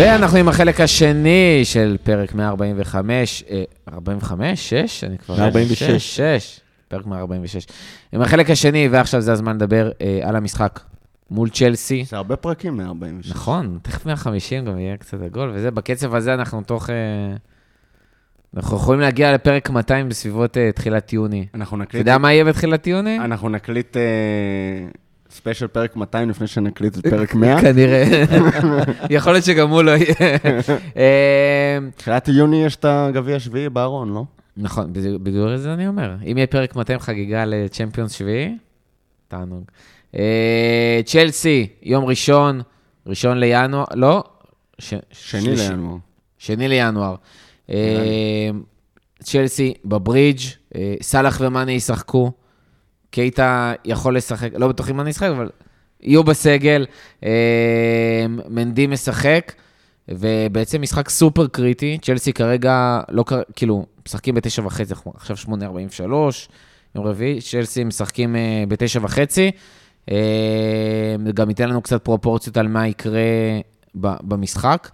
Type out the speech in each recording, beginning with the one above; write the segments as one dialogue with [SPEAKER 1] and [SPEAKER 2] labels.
[SPEAKER 1] ואנחנו עם החלק השני של פרק 145, אה, 45? 6? אני כבר...
[SPEAKER 2] 146.
[SPEAKER 1] 6, 6. פרק 146. עם החלק השני, ועכשיו זה הזמן לדבר אה, על המשחק מול צ'לסי.
[SPEAKER 2] זה הרבה פרקים, 146.
[SPEAKER 1] נכון, תכף 150 גם יהיה קצת עגול, וזה, בקצב הזה אנחנו תוך... אה, אנחנו יכולים להגיע לפרק 200 בסביבות אה, תחילת יוני.
[SPEAKER 2] אנחנו
[SPEAKER 1] אתה
[SPEAKER 2] נקליט...
[SPEAKER 1] יודע מה יהיה בתחילת יוני?
[SPEAKER 2] אנחנו נקליט ספיישל פרק 200 לפני שנקליט את פרק 100.
[SPEAKER 1] כנראה. יכול להיות שגם הוא לא יהיה.
[SPEAKER 2] תחילת יוני יש את הגביע השביעי בארון, לא?
[SPEAKER 1] נכון, בדיוק- זה אני אומר. אם יהיה פרק 200 חגיגה לצ'מפיונס שביעי, תענוג. אה, צ'לסי, יום ראשון, ראשון לינואר, לא,
[SPEAKER 2] שני. לינואר.
[SPEAKER 1] שני לינואר. אה, צ'לסי בברידג', אה, סאלח ומאני ישחקו. קייטה יכול לשחק, לא בטוח אם מאני ישחק, אבל יהיו בסגל. אה, מנדי משחק, ובעצם משחק סופר קריטי. צ'לסי כרגע, לא. כאילו, משחקים בתשע וחצי, עכשיו שמונה ארבעים ושלוש, יום רביעי. צ'לסי משחקים אה, בתשע וחצי. אה, זה גם ייתן לנו קצת פרופורציות על מה יקרה ב- במשחק.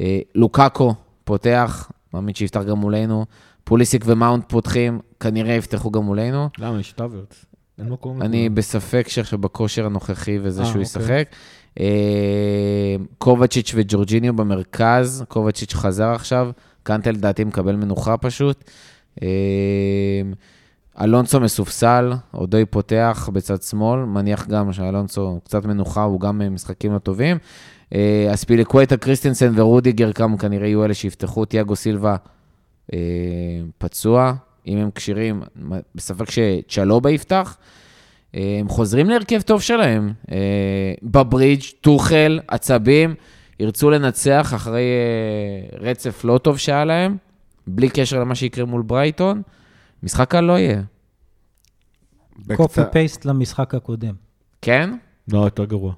[SPEAKER 1] אה, לוקאקו פותח, מאמין שיפתח גם מולנו. פוליסיק ומאונט פותחים, כנראה יפתחו גם מולנו.
[SPEAKER 3] למה? יש האברץ. אין מקום.
[SPEAKER 1] אני
[SPEAKER 3] לכולם.
[SPEAKER 1] בספק שעכשיו בכושר הנוכחי וזה
[SPEAKER 3] אה,
[SPEAKER 1] שהוא
[SPEAKER 3] אוקיי.
[SPEAKER 1] ישחק. אה, קובצ'יץ' וג'ורג'יניו במרכז, קובצ'יץ' חזר עכשיו, קנטה לדעתי מקבל מנוחה פשוט. אה, אלונסו מסופסל, אודוי פותח בצד שמאל, מניח גם שאלונסו קצת מנוחה, הוא גם משחקים לא טובים. אספיליקווטה, קריסטנסן ורודיגר גם כנראה יהיו אלה שיפתחו, תיאגו סילבה פצוע, אם הם כשירים, בספק שצ'לובה יפתח. אה, הם חוזרים להרכב טוב שלהם. אה, בברידג', טוחל, עצבים, ירצו לנצח אחרי אה, רצף לא טוב שהיה להם, בלי קשר למה שיקרה מול ברייטון. משחק קל לא יהיה.
[SPEAKER 2] copy
[SPEAKER 4] paste למשחק הקודם.
[SPEAKER 1] כן?
[SPEAKER 3] לא, יותר גרוע.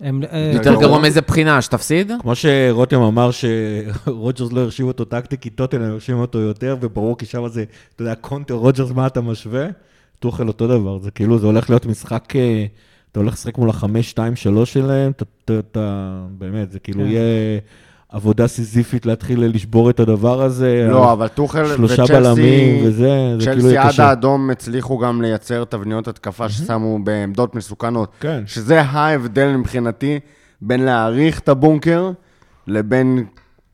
[SPEAKER 4] הם, אה,
[SPEAKER 1] יותר
[SPEAKER 2] גרוע.
[SPEAKER 1] מאיזה בחינה, שתפסיד?
[SPEAKER 3] כמו שרותם אמר שרוג'רס לא הרשים אותו טקטי, כי טוטנאם הרשים אותו יותר, וברור כי שם זה, אתה יודע, קונטר רוג'רס, מה אתה משווה? טוחל אותו דבר, זה כאילו, זה הולך להיות משחק, אה, אתה הולך לשחק מול החמש, שתיים, שלוש שלהם, אתה, באמת, זה כאילו
[SPEAKER 4] כן.
[SPEAKER 3] יהיה עבודה סיזיפית להתחיל לשבור את הדבר הזה.
[SPEAKER 2] לא, אבל טוחל
[SPEAKER 3] שלושה
[SPEAKER 2] וצ'לסי...
[SPEAKER 3] בלמים וזה, זה כאילו
[SPEAKER 2] צ'לסי
[SPEAKER 3] יהיה
[SPEAKER 2] עוד
[SPEAKER 3] קשה.
[SPEAKER 2] האדום הצליחו גם לייצר תבניות התקפה ששמו בעמדות מסוכנות.
[SPEAKER 3] כן.
[SPEAKER 2] שזה ההבדל מבחינתי בין להעריך את הבונקר לבין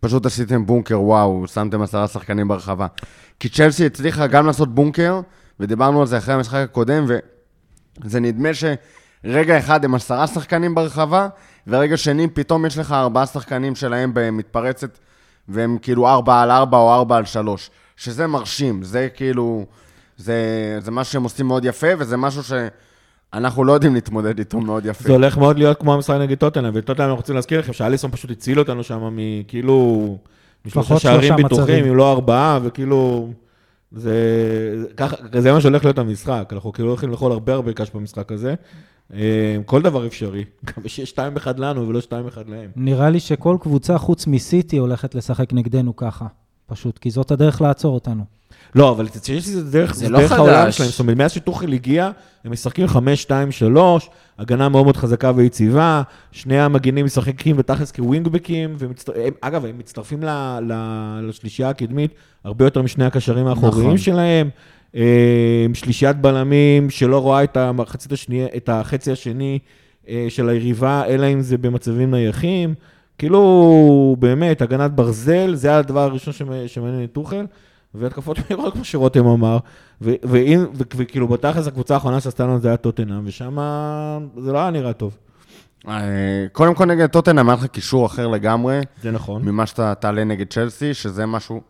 [SPEAKER 2] פשוט עשיתם בונקר, וואו, שמתם עשרה שחקנים ברחבה. כי צ'לסי הצליחה גם לעשות בונקר, ודיברנו על זה אחרי המשחק הקודם, וזה נדמה שרגע אחד הם עשרה שחקנים ברחבה, ורגע שני פתאום יש לך ארבעה שחקנים שלהם במתפרצת, והם כאילו ארבע על ארבע או ארבע על שלוש. שזה מרשים, זה כאילו, זה, זה משהו שהם עושים מאוד יפה, וזה משהו שאנחנו לא יודעים להתמודד איתו מאוד יפה.
[SPEAKER 3] זה הולך מאוד להיות כמו המשחק נגד טוטנאם, וטוטנאם אנחנו רוצים להזכיר לכם שאליסון פשוט הציל אותנו שם מכאילו, משלושה שערים
[SPEAKER 4] מצבים.
[SPEAKER 3] אם לא ארבעה, וכאילו, זה, ככה, זה מה שהולך להיות המשחק, אנחנו כאילו הולכים לאכול הרבה הרבה קש במשחק הזה, כל דבר אפשרי, גם שיש 2-1 לנו ולא 2-1 להם.
[SPEAKER 4] נראה לי שכל קבוצה חוץ מסיטי הולכת לשחק נגדנו ככה. פשוט, כי זאת הדרך לעצור אותנו.
[SPEAKER 3] לא, אבל יש איזה דרך,
[SPEAKER 1] זה
[SPEAKER 3] זה
[SPEAKER 1] לא
[SPEAKER 3] דרך העולם
[SPEAKER 1] חדש.
[SPEAKER 3] שלהם, זאת אומרת, מאז שטוחל הגיע, הם משחקים 5-2-3, הגנה מאוד מאוד חזקה ויציבה, שני המגינים משחקים בתכלס כווינגבקים, ומצטר... הם, אגב, הם מצטרפים ל... ל... לשלישייה הקדמית הרבה יותר משני הקשרים האחוריים
[SPEAKER 1] נכון.
[SPEAKER 3] שלהם. אה, שלישיית בלמים שלא רואה את המחצית השנייה, את החצי השני אה, של היריבה, אלא אם זה במצבים נייחים. כאילו, באמת, הגנת ברזל, זה הדבר הראשון שמ- שמעניין את טוחל. והתקפות מהירות, כמו שרותם אמר, וכאילו בתכלס הקבוצה האחרונה שעשתה לנו זה היה טוטנאם, ושם זה לא היה נראה טוב.
[SPEAKER 2] אה, קודם כל נגד טוטנאם היה לך קישור אחר לגמרי,
[SPEAKER 3] זה נכון.
[SPEAKER 2] ממה שאתה תעלה נגד צ'לסי, שזה משהו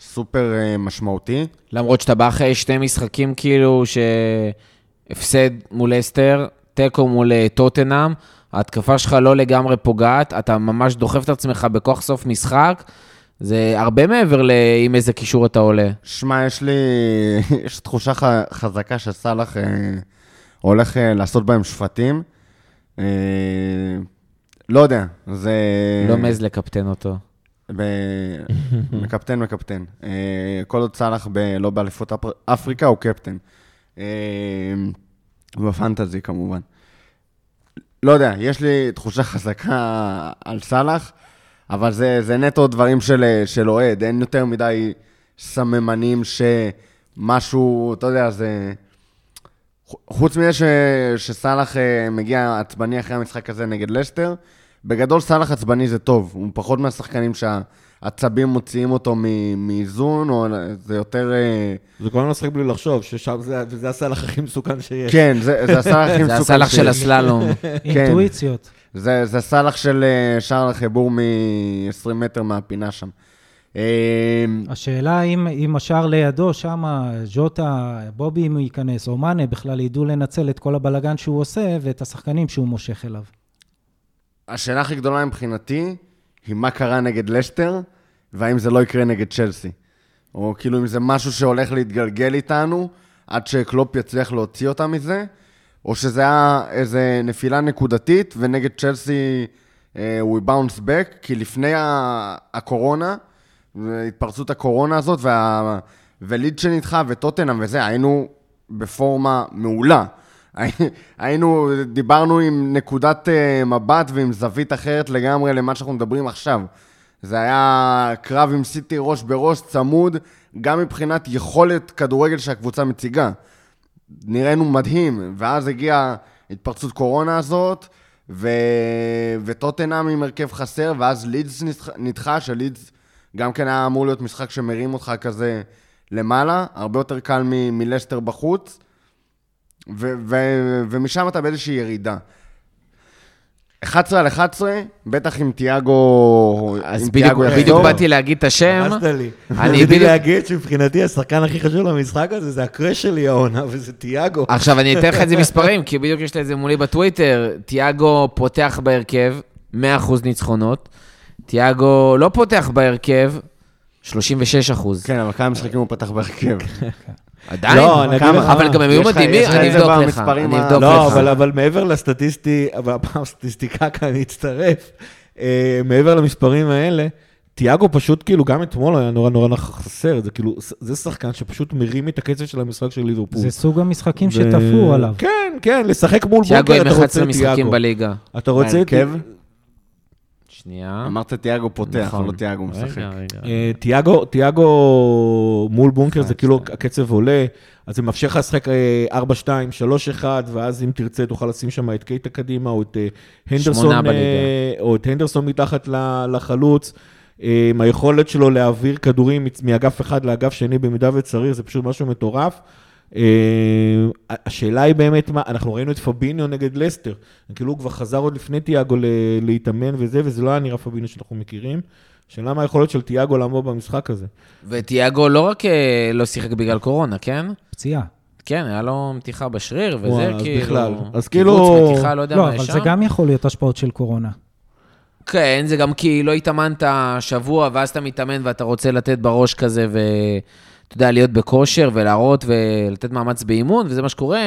[SPEAKER 2] סופר אה, משמעותי.
[SPEAKER 1] למרות שאתה בא אחרי שני משחקים כאילו שהפסד מול אסטר, תיקו מול אה, טוטנאם, ההתקפה שלך לא לגמרי פוגעת, אתה ממש דוחף את עצמך בכוח סוף משחק, זה הרבה מעבר לאם איזה קישור אתה עולה.
[SPEAKER 2] שמע, יש לי, יש תחושה ח, חזקה שסאלח אה, הולך אה, לעשות בהם שפטים. אה, לא יודע, זה...
[SPEAKER 1] לא מעז לקפטן אותו.
[SPEAKER 2] ב... מקפטן, מקפטן. אה, כל עוד סאלח ב... לא באליפות אפר... אפריקה, הוא קפטן. אה, בפנטזי כמובן. לא יודע, יש לי תחושה חזקה על סאלח, אבל זה, זה נטו דברים של, של אוהד, אין יותר מדי סממנים שמשהו, אתה יודע, זה... חוץ מזה שסאלח אה, מגיע עצבני אחרי המשחק הזה נגד לשטר, בגדול סאלח עצבני זה טוב, הוא פחות מהשחקנים שהעצבים מוציאים אותו מאיזון, או זה יותר... אה,
[SPEAKER 3] זה כל הזמן לשחק בלי לחשוב, ששם זה, זה הסאלח הכי מסוכן שיש.
[SPEAKER 2] כן, זה, זה הסאלח הכי מסוכן שיש.
[SPEAKER 1] זה הסאלח של הסללום.
[SPEAKER 4] אינטואיציות.
[SPEAKER 2] זה, זה סאלח של אה, שער החיבור מ-20 מטר מהפינה שם.
[SPEAKER 4] השאלה אם, אם השער לידו, שם ז'וטה, בובי אם הוא ייכנס, או מאנה, בכלל ידעו לנצל את כל הבלגן שהוא עושה ואת השחקנים שהוא מושך אליו.
[SPEAKER 2] השאלה הכי גדולה מבחינתי היא מה קרה נגד לשטר, והאם זה לא יקרה נגד צ'לסי. או כאילו אם זה משהו שהולך להתגלגל איתנו, עד שקלופ יצליח להוציא אותה מזה, או שזה היה איזה נפילה נקודתית, ונגד צ'לסי הוא באונס בק, כי לפני הקורונה, התפרצות הקורונה הזאת, וה... וליד שנדחה וטוטנאם וזה, היינו בפורמה מעולה. היינו, דיברנו עם נקודת אה, מבט ועם זווית אחרת לגמרי למה שאנחנו מדברים עכשיו. זה היה קרב עם סיטי ראש בראש, צמוד, גם מבחינת יכולת כדורגל שהקבוצה מציגה. נראינו מדהים, ואז הגיעה התפרצות קורונה הזאת, ו... וטוטנאם עם הרכב חסר, ואז לידס נדחה, שלידס גם כן היה אמור להיות משחק שמרים אותך כזה למעלה, הרבה יותר קל מלסטר בחוץ, ו- ו- ומשם אתה באיזושהי ירידה. 11 על 11, בטח עם תיאגו...
[SPEAKER 1] אז בדיוק, בדיוק באתי להגיד את השם.
[SPEAKER 3] הרסת לי.
[SPEAKER 1] אני
[SPEAKER 3] רציתי
[SPEAKER 1] בדיוק...
[SPEAKER 3] להגיד שמבחינתי השחקן הכי חשוב למשחק הזה זה הקרש שלי העונה, וזה תיאגו.
[SPEAKER 1] עכשיו, אני אתן לך את זה מספרים, כי בדיוק יש לי את זה מולי בטוויטר. תיאגו פותח בהרכב, 100% ניצחונות. תיאגו לא פותח בהרכב, 36 אחוז.
[SPEAKER 2] כן, אבל כמה משחקים הוא פתח בהרכב?
[SPEAKER 1] עדיין,
[SPEAKER 3] לא, אני אגיד לך-
[SPEAKER 1] אבל גם הם היו מדהימים, אני אבדוק לך, אני אבדוק
[SPEAKER 3] לא,
[SPEAKER 1] לך.
[SPEAKER 3] אבל, אבל מעבר לסטטיסטי, אבל הפעם סטטיסטיקה כאן אני אצטרף, אה, מעבר למספרים האלה, תיאגו פשוט כאילו, גם אתמול היה נורא נורא חסר, זה כאילו, זה שחקן שפשוט מרים את הקצב של המשחק של ליברפול.
[SPEAKER 4] זה סוג המשחקים
[SPEAKER 3] ו-
[SPEAKER 4] שתפו עליו.
[SPEAKER 3] כן, כן, לשחק מול
[SPEAKER 1] תיאגו
[SPEAKER 3] בונקר,
[SPEAKER 1] עם
[SPEAKER 3] אתה
[SPEAKER 1] 11
[SPEAKER 3] רוצה
[SPEAKER 1] משחקים
[SPEAKER 3] תיאגו.
[SPEAKER 1] בליגה.
[SPEAKER 3] אתה רוצה...
[SPEAKER 2] בהרכב?
[SPEAKER 1] שנייה.
[SPEAKER 2] אמרת תיאגו פותח,
[SPEAKER 1] נכון.
[SPEAKER 2] לא תיאגו משחק.
[SPEAKER 1] רגע, רגע.
[SPEAKER 3] אה, תיאגו, תיאגו מול בונקר זה
[SPEAKER 2] 11.
[SPEAKER 3] כאילו הקצב עולה, אז זה מאפשר לך לשחק אה, 4-2, 3-1, ואז אם תרצה תוכל לשים שם את קייטה קדימה, או את אה, הנדרסון. אה, או את הנדרסון מתחת ל- לחלוץ. אה, עם היכולת שלו להעביר כדורים מאגף אחד לאגף שני במידה וצריך, זה פשוט משהו מטורף. אה, השאלה היא באמת מה, אנחנו ראינו את פביניו נגד לסטר, כאילו הוא כבר חזר עוד לפני תיאגו להתאמן וזה, וזה לא היה נראה פביניו שאנחנו מכירים. השאלה מה היכולת של תיאגו לעמוד במשחק הזה.
[SPEAKER 1] ותיאגו לא רק אה, לא שיחק בגלל קורונה, כן?
[SPEAKER 4] פציעה.
[SPEAKER 1] כן, היה לו מתיחה בשריר, וזה
[SPEAKER 3] וואלה, אז
[SPEAKER 1] כאילו...
[SPEAKER 3] בכלל. אז
[SPEAKER 1] קיבוץ,
[SPEAKER 3] כאילו-
[SPEAKER 1] מתיחה, לא יודע
[SPEAKER 4] לא,
[SPEAKER 1] מה
[SPEAKER 4] אבל
[SPEAKER 1] יש
[SPEAKER 4] זה
[SPEAKER 1] שם.
[SPEAKER 4] גם יכול להיות השפעות של קורונה.
[SPEAKER 1] כן, זה גם כי לא התאמנת שבוע, ואז אתה מתאמן ואתה רוצה לתת בראש כזה, ואתה יודע, להיות בכושר ולהראות ולתת מאמץ באימון, וזה מה שקורה.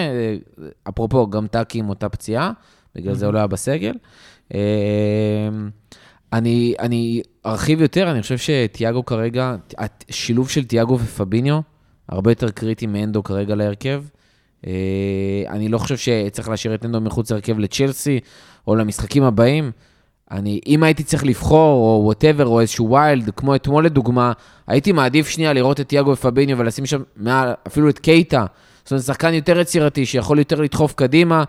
[SPEAKER 1] אפרופו, גם טאקי עם אותה פציעה, בגלל זה הוא לא היה בסגל. אה, אני, אני ארחיב יותר, אני חושב שתיאגו כרגע, השילוב של תיאגו ופביניו, הרבה יותר קריטי מהנדו כרגע להרכב. אה, אני לא חושב שצריך להשאיר את הנדו מחוץ להרכב לצ'לסי, או למשחקים הבאים. אני, אם הייתי צריך לבחור, או whatever, או איזשהו ויילד, כמו אתמול לדוגמה, הייתי מעדיף שנייה לראות את תיאגו ופביניו ולשים שם מעל, אפילו את קייטה. זאת אומרת, שחקן יותר יצירתי, שיכול יותר לדחוף קדימה,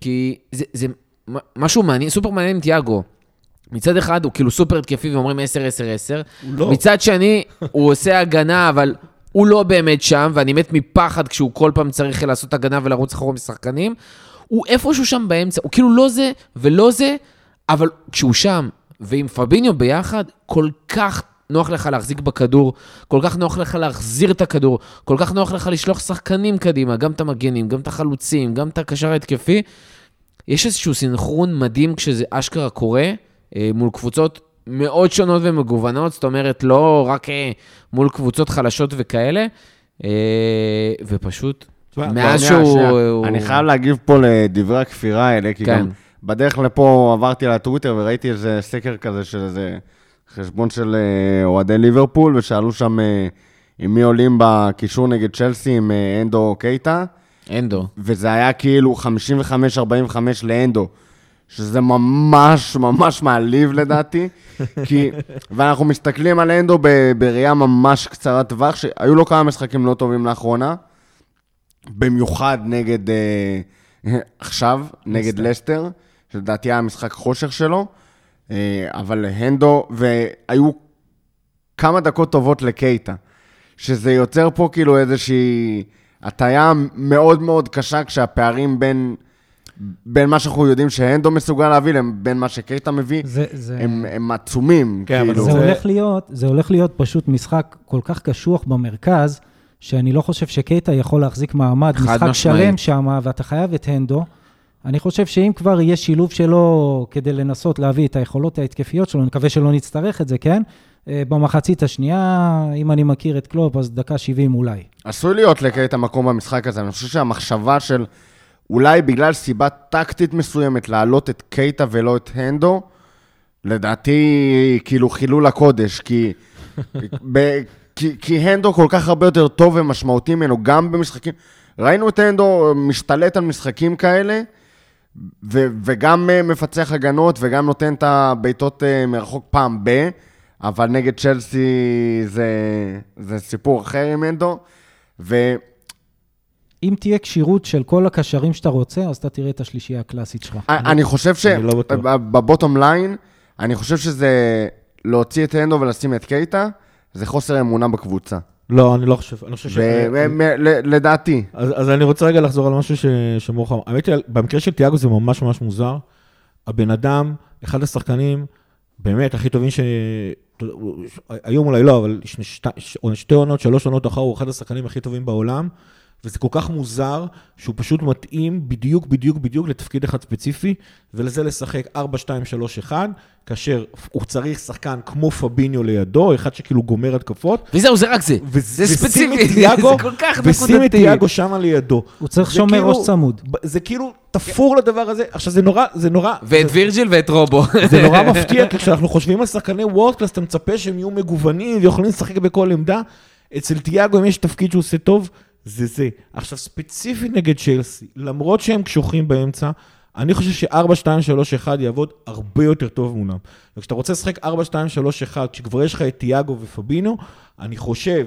[SPEAKER 1] כי זה, זה משהו מעניין, סופר מעניין עם תיאגו. מצד אחד הוא כאילו סופר התקפי ואומרים 10-10-10,
[SPEAKER 3] הוא לא.
[SPEAKER 1] מצד שני, הוא עושה הגנה, אבל הוא לא באמת שם, ואני מת מפחד כשהוא כל פעם צריך לעשות הגנה ולרוץ אחורה משחקנים. הוא איפשהו שם באמצע, הוא כאילו לא זה ולא זה, אבל כשהוא שם, ועם פביניו ביחד, כל כך נוח לך להחזיק בכדור, כל כך נוח לך להחזיר את הכדור, כל כך נוח לך לשלוח שחקנים קדימה, גם את המגנים, גם את החלוצים, גם את הקשר ההתקפי. יש איזשהו סינכרון מדהים כשזה אשכרה קורה, אה, מול קבוצות מאוד שונות ומגוונות, זאת אומרת, לא רק אה, מול קבוצות חלשות וכאלה, אה, ופשוט, מאז שהוא...
[SPEAKER 2] אני חייב להגיב פה לדברי הכפירה האלה, כי
[SPEAKER 1] כן.
[SPEAKER 2] גם בדרך לפה עברתי על הטוויטר וראיתי איזה סקר כזה של איזה חשבון של אה, אוהדי ליברפול, ושאלו שם אה, עם מי עולים בקישור נגד צ'לסי, עם אה, אנדו או קייטה,
[SPEAKER 1] אנדו.
[SPEAKER 2] וזה היה כאילו 55-45 לאנדו, שזה ממש ממש מעליב לדעתי, כי, ואנחנו מסתכלים על אנדו ב- בראייה ממש קצרת טווח, שהיו לו כמה משחקים לא טובים לאחרונה, במיוחד נגד, אה, עכשיו, נגד לסטר, שלדעתי היה המשחק חושך שלו, אה, אבל הנדו, והיו כמה דקות טובות לקייטה, שזה יוצר פה כאילו איזושהי הטיה מאוד מאוד קשה כשהפערים בין, בין מה שאנחנו יודעים שהנדו מסוגל להביא לבין מה שקייטה מביא,
[SPEAKER 4] זה, זה,
[SPEAKER 2] הם, הם עצומים,
[SPEAKER 3] כן, אבל
[SPEAKER 2] כאילו.
[SPEAKER 4] זה,
[SPEAKER 3] זה-
[SPEAKER 4] הולך להיות, זה הולך להיות פשוט משחק כל כך קשוח במרכז, שאני לא חושב שקייטה יכול להחזיק מעמד, משחק
[SPEAKER 1] משמעית.
[SPEAKER 4] שלם שם, ואתה חייב את הנדו. אני חושב שאם כבר יהיה שילוב שלו כדי לנסות להביא את היכולות ההתקפיות שלו, אני מקווה שלא נצטרך את זה, כן? אה, במחצית השנייה, אם אני מכיר את קלופ, אז דקה 70 אולי.
[SPEAKER 2] עשוי להיות לקייטה מקום במשחק הזה. אני חושב שהמחשבה של אולי בגלל סיבה טקטית מסוימת להעלות את קייטה ולא את הנדו, לדעתי כאילו חילול הקודש, כי, ב, כי, כי הנדו כל כך הרבה יותר טוב ומשמעותי ממנו, גם במשחקים. ראינו את הנדו משתלט על משחקים כאלה, ו, וגם אה, מפצח הגנות וגם נותן את הבעיטות אה, מרחוק פעם ב, אבל נגד צ'לסי זה, זה סיפור אחר עם הנדו. ו...
[SPEAKER 4] אם תהיה כשירות של כל הקשרים שאתה רוצה, אז אתה תראה את השלישייה הקלאסית שלך.
[SPEAKER 2] אני חושב
[SPEAKER 3] אני לא בטוח.
[SPEAKER 2] שבבוטום ליין, אני חושב שזה להוציא את הנדו ולשים את קייטה, זה חוסר אמונה בקבוצה.
[SPEAKER 3] לא, אני לא חושב, אני חושב ש...
[SPEAKER 2] ולדעתי.
[SPEAKER 3] אז, אז אני רוצה רגע לחזור על משהו ש- שאמרו לך. האמת היא, במקרה של תיאגו זה ממש ממש מוזר. הבן אדם, אחד השחקנים, באמת, הכי טובים ש... היום אולי לא, אבל שתי עונות, שלוש עונות אחר, הוא אחד השחקנים הכי טובים בעולם. וזה כל כך מוזר, שהוא פשוט מתאים בדיוק, בדיוק, בדיוק לתפקיד אחד ספציפי, ולזה לשחק 4, 2, 3, 1, כאשר הוא צריך שחקן כמו פביניו לידו, אחד שכאילו גומר התקפות,
[SPEAKER 1] וזהו, זה רק זה.
[SPEAKER 3] ו-
[SPEAKER 1] זה ספציפי,
[SPEAKER 3] תיאגו,
[SPEAKER 1] זה כל כך
[SPEAKER 3] ושים את
[SPEAKER 1] נקודתי.
[SPEAKER 3] תיאגו שמה לידו.
[SPEAKER 4] הוא צריך
[SPEAKER 3] זה
[SPEAKER 4] שומר
[SPEAKER 3] כאילו-
[SPEAKER 4] ראש צמוד.
[SPEAKER 3] זה כאילו תפור לדבר הזה. עכשיו, זה נורא, זה נורא,
[SPEAKER 1] ואת וירג'יל ואת רובו.
[SPEAKER 3] זה נורא מפתיע, כי כשאנחנו חושבים על שחקני וורד קלאס, אתה מצפה שהם יהיו מגוונים ויכולים לשחק בכל עמדה. אצל תיאגו, אם יש תפקיד שהוא עושה טוב, זה זה. עכשיו, ספציפית נגד צ'לסי, למרות שהם קשוחים באמצע, אני חושב ש-4, 2, 3, 1 יעבוד הרבה יותר טוב מולם. וכשאתה רוצה לשחק 4, 2, 3, 1, כשכבר יש לך את תיאגו ופבינו, אני חושב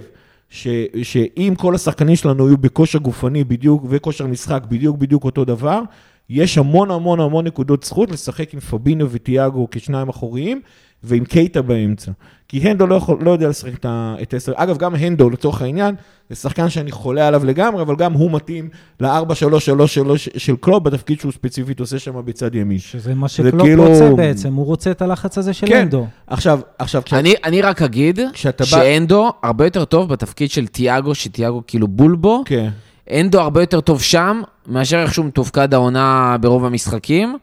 [SPEAKER 3] ש, שאם כל השחקנים שלנו יהיו בכושר גופני בדיוק, וכושר משחק בדיוק בדיוק אותו דבר, יש המון המון המון נקודות זכות לשחק עם פבינו ותיאגו כשניים אחוריים, ועם קייטה באמצע. כי הנדו לא, יכול, לא יודע לשחק את ה- את העשר. אגב, גם הנדו, לצורך העניין, זה שחקן שאני חולה עליו לגמרי, אבל גם הוא מתאים ל-4-3-3 של קלוב, בתפקיד שהוא ספציפית עושה שם בצד ימין.
[SPEAKER 4] שזה מה
[SPEAKER 3] זה
[SPEAKER 4] שקלופ
[SPEAKER 3] כאילו-
[SPEAKER 4] רוצה בעצם, הוא רוצה את הלחץ הזה של
[SPEAKER 3] כן.
[SPEAKER 4] אנדו.
[SPEAKER 3] עכשיו, עכשיו, כש...
[SPEAKER 1] אני, אני רק אגיד
[SPEAKER 3] כשאתה בא-
[SPEAKER 1] הרבה יותר טוב בתפקיד של תיאגו, שתיאגו כאילו בול בו.
[SPEAKER 3] כן.
[SPEAKER 1] אנדו הרבה יותר טוב שם, מאשר איך שהוא מתופקד העונה ברוב המשחקים,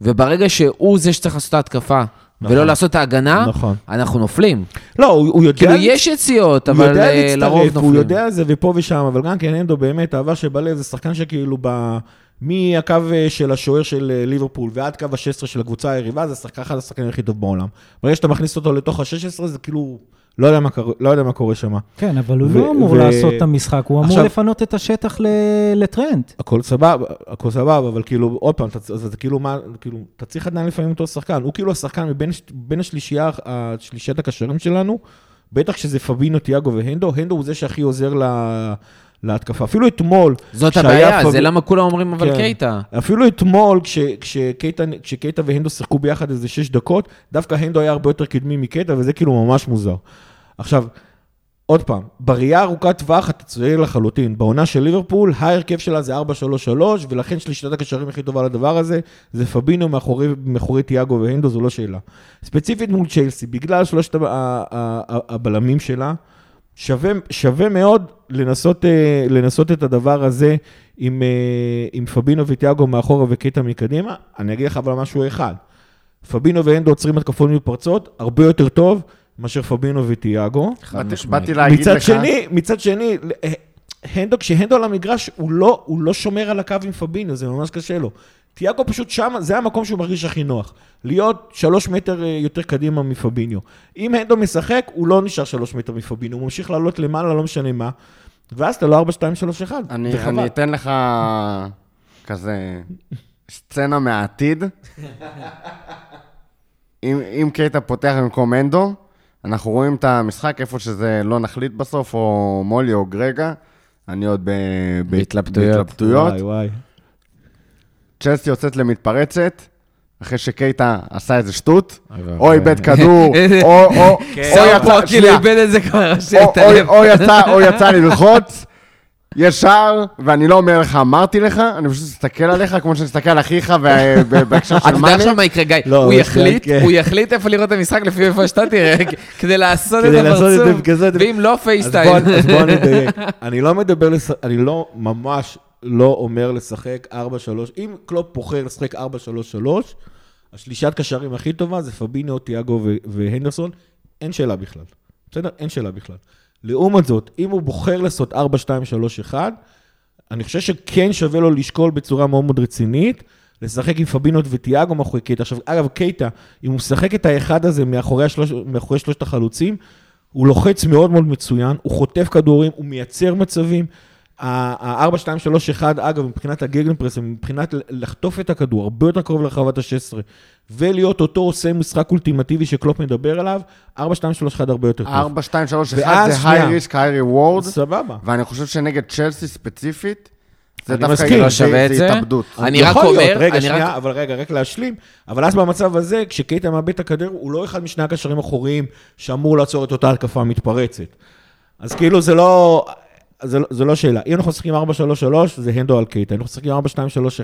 [SPEAKER 1] וברגע שהוא זה שצריך לעשות את ההתקפה,
[SPEAKER 3] נכון.
[SPEAKER 1] ולא לעשות את ההגנה,
[SPEAKER 3] נכון.
[SPEAKER 1] אנחנו נופלים.
[SPEAKER 3] לא, הוא, הוא יודע...
[SPEAKER 1] כאילו, יש יציאות,
[SPEAKER 3] הוא
[SPEAKER 1] אבל
[SPEAKER 3] יודע
[SPEAKER 1] אה,
[SPEAKER 3] להצטרף,
[SPEAKER 1] לרוב
[SPEAKER 3] הוא
[SPEAKER 1] נופלים.
[SPEAKER 3] יודע את זה ופה ושם, אבל גם כן אנדו באמת, אהבה שבלב, זה שחקן שכאילו ב... מהקו אה, של השוער של אה, ליברפול ועד קו ה-16 של הקבוצה היריבה, זה שחקן אחד השחקנים הכי טוב בעולם. ברגע שאתה מכניס אותו לתוך ה-16, זה כאילו, לא יודע מה לא יודע מה קורה שם.
[SPEAKER 4] כן, אבל הוא לא אמור
[SPEAKER 3] ו-
[SPEAKER 4] לעשות את המשחק, הוא אמור
[SPEAKER 3] עכשיו-
[SPEAKER 4] לפנות את השטח ל- לטרנד.
[SPEAKER 3] הכל סבבה, הכל סבבה, אבל כאילו, עוד פעם, אתה כאילו, מה, כאילו, אתה צריך עדיין לפעמים אותו שחקן. הוא כאילו השחקן מבין בין השלישייה, השלישיית הקשרים שלנו, בטח שזה פבינו, תיאגו והנדו, הנדו הוא זה שהכי עוזר לה, להתקפה. אפילו אתמול,
[SPEAKER 1] זאת הבעיה,
[SPEAKER 3] פב-
[SPEAKER 1] זה למה כולם אומרים אבל
[SPEAKER 3] כן.
[SPEAKER 1] קייטה.
[SPEAKER 3] אפילו אתמול, כש, כשקייטה, כשקייטה והנדו שיחקו ביחד איזה שש דקות, דווקא הנדו היה הרבה יותר קדמי מקייטה, וזה כאילו ממש מוזר. עכשיו, עוד פעם, בראייה ארוכת טווח אתה צודק לחלוטין. בעונה של ליברפול, ההרכב שלה זה 4-3-3, ולכן שלישת הקשרים הכי טובה לדבר הזה, זה פבינו מאחורי, מאחורי תיאגו והנדו, זו לא שאלה. ספציפית מול צ'לסי, בגלל שלושת הבלמים שלה, שווה, שווה מאוד לנסות, אה, לנסות את הדבר הזה עם, אה, עם פבינו ותיאגו מאחורה וקטע מקדימה. אני אגיד לך אבל משהו אחד. פבינו והנדו עוצרים התקפות מתפרצות הרבה יותר טוב מאשר פבינו
[SPEAKER 2] באתי-
[SPEAKER 1] משמעית.
[SPEAKER 2] באתי להגיד
[SPEAKER 3] מצד
[SPEAKER 2] לך...
[SPEAKER 3] שני, מצד שני, אה, הנדו, כשהנדו על המגרש, הוא לא, הוא לא שומר על הקו עם פבינו, זה ממש קשה לו. תיאגו פשוט שם, זה המקום שהוא מרגיש הכי נוח. להיות שלוש מטר אה, יותר קדימה מפביניו. אם הנדו משחק, הוא לא נשאר שלוש מטר מפביניו, הוא ממשיך לעלות למעלה, לא משנה מה. ואז אתה לא 4, 2, 3, 1.
[SPEAKER 2] אני. אני אתן לך כזה סצנה מהעתיד. אם, אם קייטה פותח במקום אנדו, אנחנו רואים את המשחק איפה שזה לא נחליט בסוף, או מולי או גרגה. אני עוד ב, ב,
[SPEAKER 1] בהתלבטויות.
[SPEAKER 2] בהתלבטויות.
[SPEAKER 3] וואי, וואי.
[SPEAKER 2] צ'לסי יוצאת למתפרצת, אחרי שקייטה עשה איזה שטות. או איבד כדור, או, יצא, שנייה, או- יצא- ללחוץ, ישר, ואני לא אומר לך, אמרתי לך, אני פשוט מסתכל עליך כמו שאני מסתכל על אחיך בהקשר של
[SPEAKER 1] אתה יודע
[SPEAKER 2] מאני.
[SPEAKER 1] עכשיו מה יקרה, גיא?
[SPEAKER 3] לא,
[SPEAKER 1] הוא יחליט,
[SPEAKER 3] כן.
[SPEAKER 1] הוא יחליט איפה לראות את המשחק לפי איפה שאתה תראה, כדי לעשות את הפרצוף, ואם לא פייסטיים.
[SPEAKER 3] אז בוא נדייק. אני לא מדבר, אני לא, ממש לא אומר לשחק 4-3. אם קלופ בוחר לשחק 4-3-3, השלישת קשרים הכי טובה זה פביניו, תיאגו והנדרסון, אין שאלה בכלל. בסדר? אין שאלה בכלל. לעומת זאת, אם הוא בוחר לעשות 4-2-3-1, אני חושב שכן שווה לו לשקול בצורה מאוד מאוד רצינית, לשחק עם פבינות ותיאגו מאחורי קייטה. עכשיו, אגב, קייטה, אם הוא משחק את האחד הזה מאחורי, השלוש, מאחורי שלושת החלוצים, הוא לוחץ מאוד מאוד מצוין, הוא חוטף כדורים, הוא מייצר מצבים. ה-4, 2, 3, 1, אגב, מבחינת הגגנפרס, מבחינת לחטוף את הכדור, הרבה יותר קרוב לרחבת ה-16, ולהיות אותו עושה משחק אולטימטיבי שקלופ מדבר עליו, 4, 2, 3, 1 הרבה יותר טוב.
[SPEAKER 2] 4, 2, 3, 1
[SPEAKER 3] ואז
[SPEAKER 2] זה
[SPEAKER 3] שנייה.
[SPEAKER 2] היי ריסק, היי ריוורד,
[SPEAKER 3] סבבה.
[SPEAKER 2] ואני חושב שנגד צ'לסי ספציפית, זה דווקא. יהיה-
[SPEAKER 1] לא שווה את זה.
[SPEAKER 2] התאבדות.
[SPEAKER 1] אני רק
[SPEAKER 3] יכול להיות,
[SPEAKER 1] אומר,
[SPEAKER 3] רגע,
[SPEAKER 1] אני
[SPEAKER 3] שנייה,
[SPEAKER 1] רק-
[SPEAKER 3] אבל רגע, רק להשלים. אבל אז במצב הזה, כשקייטה מאבד את הכדור, הוא לא אחד משני הקשרים האחוריים שאמור לעצור את אותה התקפה המתפרצת. אז כאילו זה לא, זה, לא- זה לא שאלה. אם אנחנו משחקים 4-3-3, זה הנדו על קייטה. אם אנחנו משחקים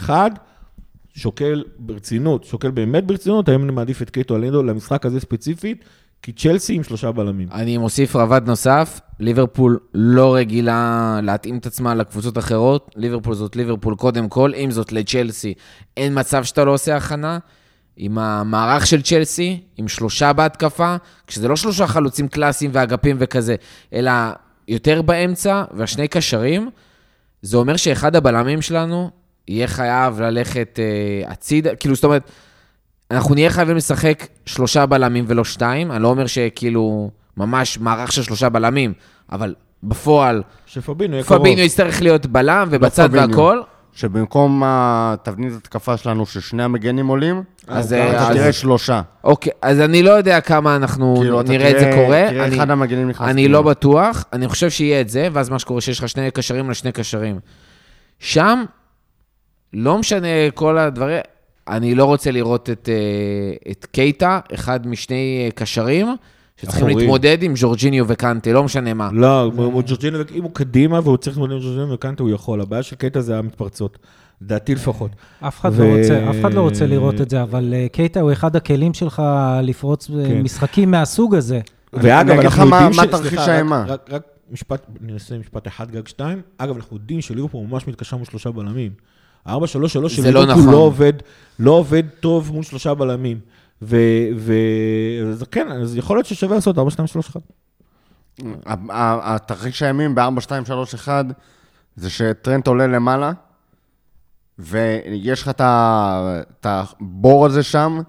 [SPEAKER 3] 4-2-3-1, שוקל ברצינות, שוקל באמת ברצינות, היום אני מעדיף את קייטו על הנדו למשחק הזה ספציפית, כי צ'לסי עם שלושה בלמים.
[SPEAKER 1] אני מוסיף רבד נוסף, ליברפול לא רגילה להתאים את עצמה לקבוצות אחרות, ליברפול זאת ליברפול קודם כל, אם זאת לצ'לסי, אין מצב שאתה לא עושה הכנה. עם המערך של צ'לסי, עם שלושה בהתקפה, כשזה לא שלושה חלוצים קלאסיים ואגפים וכזה, אלא יותר באמצע והשני קשרים, זה אומר שאחד הבלמים שלנו יהיה חייב ללכת אה, הצידה, כאילו, זאת אומרת, אנחנו נהיה חייבים לשחק שלושה בלמים ולא שתיים, אני לא אומר שכאילו ממש מערך של שלושה בלמים, אבל בפועל
[SPEAKER 3] שפבינו יהיה קרוב.
[SPEAKER 1] פביניו יצטרך להיות בלם ובצד
[SPEAKER 2] פביניו.
[SPEAKER 1] והכל,
[SPEAKER 2] שבמקום התבנית התקפה שלנו, ששני המגנים עולים,
[SPEAKER 1] אז,
[SPEAKER 2] אתה
[SPEAKER 1] אה, אז-
[SPEAKER 2] תראה שלושה.
[SPEAKER 1] אוקיי, אז אני לא יודע כמה אנחנו
[SPEAKER 2] כאילו, אתה
[SPEAKER 1] נראה את זה קורה.
[SPEAKER 2] תראה אחד המגנים נכנס
[SPEAKER 1] אני
[SPEAKER 2] פנימה.
[SPEAKER 1] לא בטוח, אני חושב שיהיה את זה, ואז מה שקורה שיש לך שני קשרים לשני קשרים. שם, לא משנה כל הדברים, אני לא רוצה לראות את, אה, קייטה, אחד משני אה, קשרים, שצריכים
[SPEAKER 3] אחוריים.
[SPEAKER 1] להתמודד עם ג'ורג'יניו וקנטה, לא משנה מה.
[SPEAKER 3] לא, הוא ג'ורג'ינו, אם הוא קדימה והוא צריך להתמודד עם ג'ורג'ינו וקנטה, הוא יכול. הבעיה של קייטה זה המתפרצות. לדעתי לפחות.
[SPEAKER 4] אף אחד,
[SPEAKER 3] ו-
[SPEAKER 4] לא רוצה, אף אחד לא רוצה לראות את זה, אבל אה, קייטה הוא אחד הכלים שלך לפרוץ אה,
[SPEAKER 3] כן.
[SPEAKER 4] משחקים מהסוג הזה.
[SPEAKER 3] ואגב,
[SPEAKER 2] אגיד לך
[SPEAKER 3] אנחנו
[SPEAKER 2] מה-
[SPEAKER 3] יודעים
[SPEAKER 2] מה
[SPEAKER 3] ש...
[SPEAKER 2] תרחיש
[SPEAKER 3] סליחה, רק-
[SPEAKER 2] האימה.
[SPEAKER 3] רק, רק משפט, אני אנסה משפט אחד גג שתיים. אגב, אנחנו יודעים שליברפור ממש מתקשה מול שלושה בלמים. ה-4-3-3 של
[SPEAKER 1] זה לא
[SPEAKER 3] ליברפול
[SPEAKER 1] נכון.
[SPEAKER 3] לא עובד, לא עובד טוב מול שלושה בלמים. ו... ו... אז כן, אז יכול להיות ששווה לעשות 4-2-3-1.
[SPEAKER 2] ה- ה- התרחיש הימים ב-4, 2, 3, 1, זה שטרנט עולה למעלה, ויש לך את הבור הזה שם,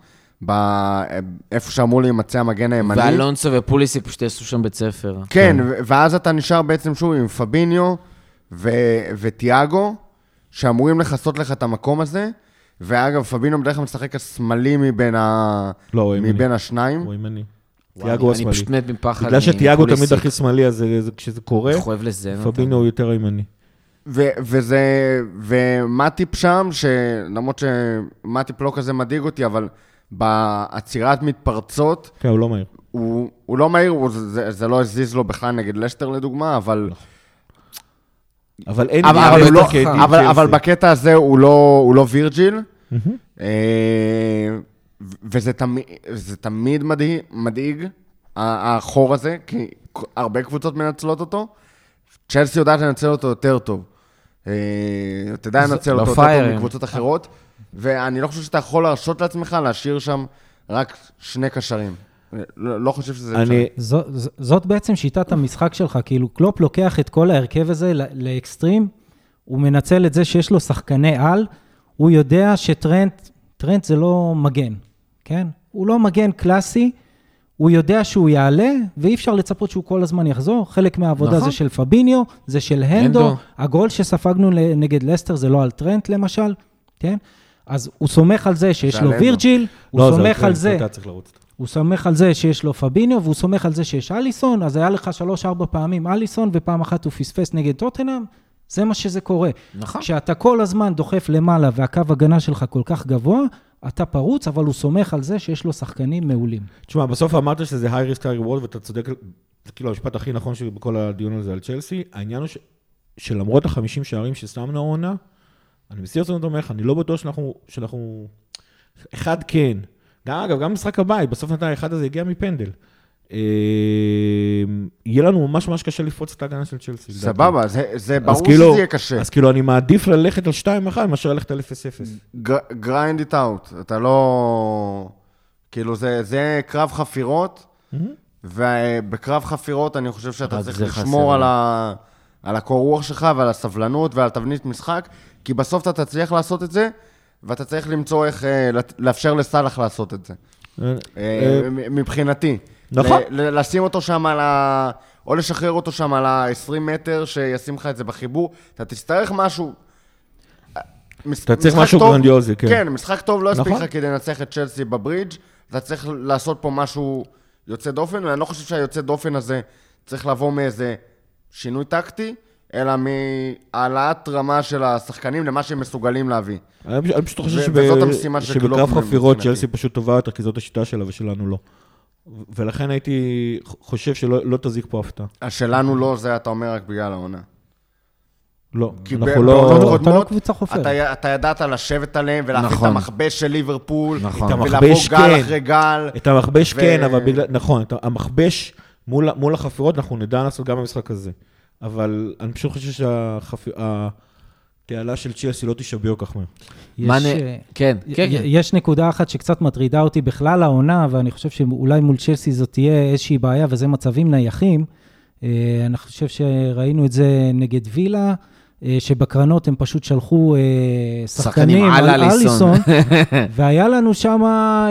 [SPEAKER 2] איפה שאמור להימצא המגן הימני.
[SPEAKER 1] ואלונסו ופוליסיק פשוט יעשו שם בית ספר.
[SPEAKER 2] כן, ו- ואז אתה נשאר בעצם שוב עם פביניו ו- וטיאגו, שאמורים לכסות לך את המקום הזה. ואגב, פביניו בדרך כלל משחק השמאלי מבין, ה...
[SPEAKER 3] לא, הוא ימני.
[SPEAKER 2] מבין השניים.
[SPEAKER 3] הוא ימני. תיאגו
[SPEAKER 1] אני
[SPEAKER 3] השמאלי.
[SPEAKER 1] פשוט מת מפחד
[SPEAKER 3] בגלל שתיאגו תמיד. הכי שמאלי, אז זה- זה- כשזה קורה,
[SPEAKER 1] הוא.
[SPEAKER 3] פבינו הוא יותר הימני.
[SPEAKER 2] ו- וזה, ומטיפ שם, שלמרות שמטיפ לא כזה מדאיג אותי, אבל בעצירת מתפרצות,
[SPEAKER 3] כן, הוא לא מהיר.
[SPEAKER 2] הוא, הוא לא מהיר, הוא, זה, זה לא הזיז לו בכלל נגד לשטר לדוגמה, אבל,
[SPEAKER 3] אבל אין
[SPEAKER 2] אבל,
[SPEAKER 3] לי
[SPEAKER 2] אבל, לא, אבל. אבל בקטע הזה הוא לא, הוא לא וירג'יל. אה, וזה תמיד, תמיד מדאיג, ה- החור הזה, כי הרבה קבוצות מנצלות אותו. צ'לסי יודעת לנצל אותו יותר טוב. אה, אתה יודע לנצל
[SPEAKER 1] לא
[SPEAKER 2] אותו יותר טוב. מקבוצות אחרות, ואני לא חושב שאתה יכול להרשות לעצמך להשאיר שם רק שני קשרים. לא, לא חושב שזה...
[SPEAKER 3] אני,
[SPEAKER 4] זו, ז- זאת בעצם שיטת המשחק שלך, כאילו קלופ לוקח את כל ההרכב הזה ל- לאקסטרים, הוא מנצל את זה שיש לו שחקני על, הוא יודע שטרנט, טרנט זה לא מגן, כן? הוא לא מגן קלאסי, הוא יודע שהוא יעלה, ואי אפשר לצפות שהוא כל הזמן יחזור. חלק מהעבודה
[SPEAKER 1] נכון.
[SPEAKER 4] זה של פביניו, זה של הנדו.
[SPEAKER 1] הנדו.
[SPEAKER 4] הגול שספגנו ל- נגד לסטר זה לא על טרנט למשל, כן? אז הוא סומך על זה שיש לו. וירג'יל, הוא
[SPEAKER 3] לא, זה
[SPEAKER 4] סומך על זה,
[SPEAKER 3] אתה צריך לרוץ.
[SPEAKER 4] הוא סומך על זה שיש לו פביניו, והוא סומך על זה שיש אליסון, אז היה לך שלוש-ארבע פעמים אליסון, ופעם אחת הוא פספס נגד טוטנאם, זה מה שזה קורה.
[SPEAKER 1] נכון.
[SPEAKER 4] כשאתה כל הזמן דוחף למעלה והקו הגנה שלך כל כך גבוה, אתה פרוץ, אבל הוא סומך על זה שיש לו שחקנים מעולים.
[SPEAKER 3] תשמע, בסוף אמרת שזה high risk high reward, ואתה צודק, זה כאילו המשפט הכי נכון שבכל הדיון הזה על צ'לסי. העניין הוא ש, שלמרות ה-50 שערים ששמנו העונה, אני מסיר את זה אני לא בטוח שאנחנו, שאנחנו... אחד כן. גם, אגב, גם משחק הבית, בסוף נתן האחד הזה הגיע מפנדל. אה, יהיה לנו ממש ממש קשה לפרוץ את ההגנה של צ'לסי.
[SPEAKER 2] סבבה, זה- זה ברור שזה
[SPEAKER 3] כאילו-
[SPEAKER 2] יהיה קשה.
[SPEAKER 3] אז כאילו, אני מעדיף ללכת על 2-1 מאשר ללכת על 0-0.
[SPEAKER 2] grind it out, אתה לא... כאילו, זה, זה קרב חפירות, ובקרב חפירות אני חושב שאתה צריך לשמור על,
[SPEAKER 1] לי.
[SPEAKER 2] ה... על הקור רוח שלך ועל הסבלנות ועל תבנית משחק, כי בסוף אתה תצליח לעשות את זה, ואתה צריך למצוא איך אה, לאפשר לסאלח לעשות את זה. אה, מ- מבחינתי.
[SPEAKER 3] נכון.
[SPEAKER 2] לשים אותו שם על ה... או לשחרר אותו שם על ה-20 מטר, שישים לך את זה בחיבור. אתה תצטרך משהו... מש-
[SPEAKER 3] אתה צריך משהו גרנדיוזי, כן.
[SPEAKER 2] כן, משחק טוב לא יספיק
[SPEAKER 3] נכון.
[SPEAKER 2] לך כדי לנצח את צ'לסי בברידג'. אתה צריך לעשות פה משהו יוצא דופן, ואני לא חושב שהיוצא דופן הזה צריך לבוא מאיזה שינוי טקטי, אלא מהעלאת רמה של השחקנים למה שהם מסוגלים להביא.
[SPEAKER 3] אני פשוט- אני פשוט חושב
[SPEAKER 2] ו-
[SPEAKER 3] שב- שבקרב חפירות. צ'לסי פשוט טובה יותר, כי זאת השיטה שלה ושלנו לא. ו- ולכן הייתי חושב שלא לא תזיק פה הפתעה.
[SPEAKER 2] השלנו לא זה, אתה אומר, רק בגלל העונה.
[SPEAKER 3] לא, אנחנו לא...
[SPEAKER 4] אתה לא קבוצה חופרת.
[SPEAKER 2] אתה, אתה ידעת לשבת עליהם ולהכין
[SPEAKER 1] נכון.
[SPEAKER 2] את המכבש של ליברפול,
[SPEAKER 1] נכון.
[SPEAKER 2] ולבוא גל
[SPEAKER 3] כן.
[SPEAKER 2] אחרי גל.
[SPEAKER 3] את המכבש
[SPEAKER 2] ו-
[SPEAKER 3] כן, אבל בגלל... נכון, המכבש מול, מול החפירות אנחנו נדע לעשות גם במשחק הזה. אבל אני פשוט חושב שהתעלה של צ'לסי לא כל כך מהר.
[SPEAKER 4] יש, אה,
[SPEAKER 1] כן, כן, כן.
[SPEAKER 4] יש נקודה אחת שקצת מטרידה אותי בכלל העונה, ואני חושב שאולי מול צ'לסי זאת תהיה איזושהי בעיה, וזה מצבים נייחים. אה, אני חושב שראינו את זה נגד וילה, אה, שבקרנות הם פשוט שלחו
[SPEAKER 1] שחקנים
[SPEAKER 4] שחקנים
[SPEAKER 1] על אליסון.
[SPEAKER 4] והיה לנו שם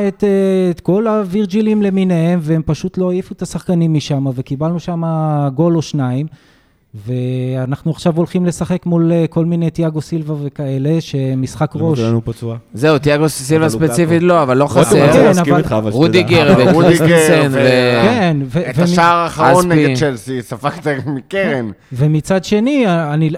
[SPEAKER 4] את, את כל הווירג'ילים למיניהם, והם פשוט לא העיפו את השחקנים משם, וקיבלנו שם גול או שניים. ואנחנו עכשיו הולכים לשחק מול אה, כל מיני תיאגו סילבה וכאלה, שמשחק ראש.
[SPEAKER 3] זה לנו פצוע.
[SPEAKER 1] זהו, תיאגו סילבה ספציפית. לא, אבל לא חסר.
[SPEAKER 4] כן.
[SPEAKER 1] רודיגר וקריסטנסן
[SPEAKER 2] ו-.
[SPEAKER 4] כן, ו-
[SPEAKER 2] את השער האחרון. נגד צ'לסי, ספגת מקרן.
[SPEAKER 4] ומצד שני,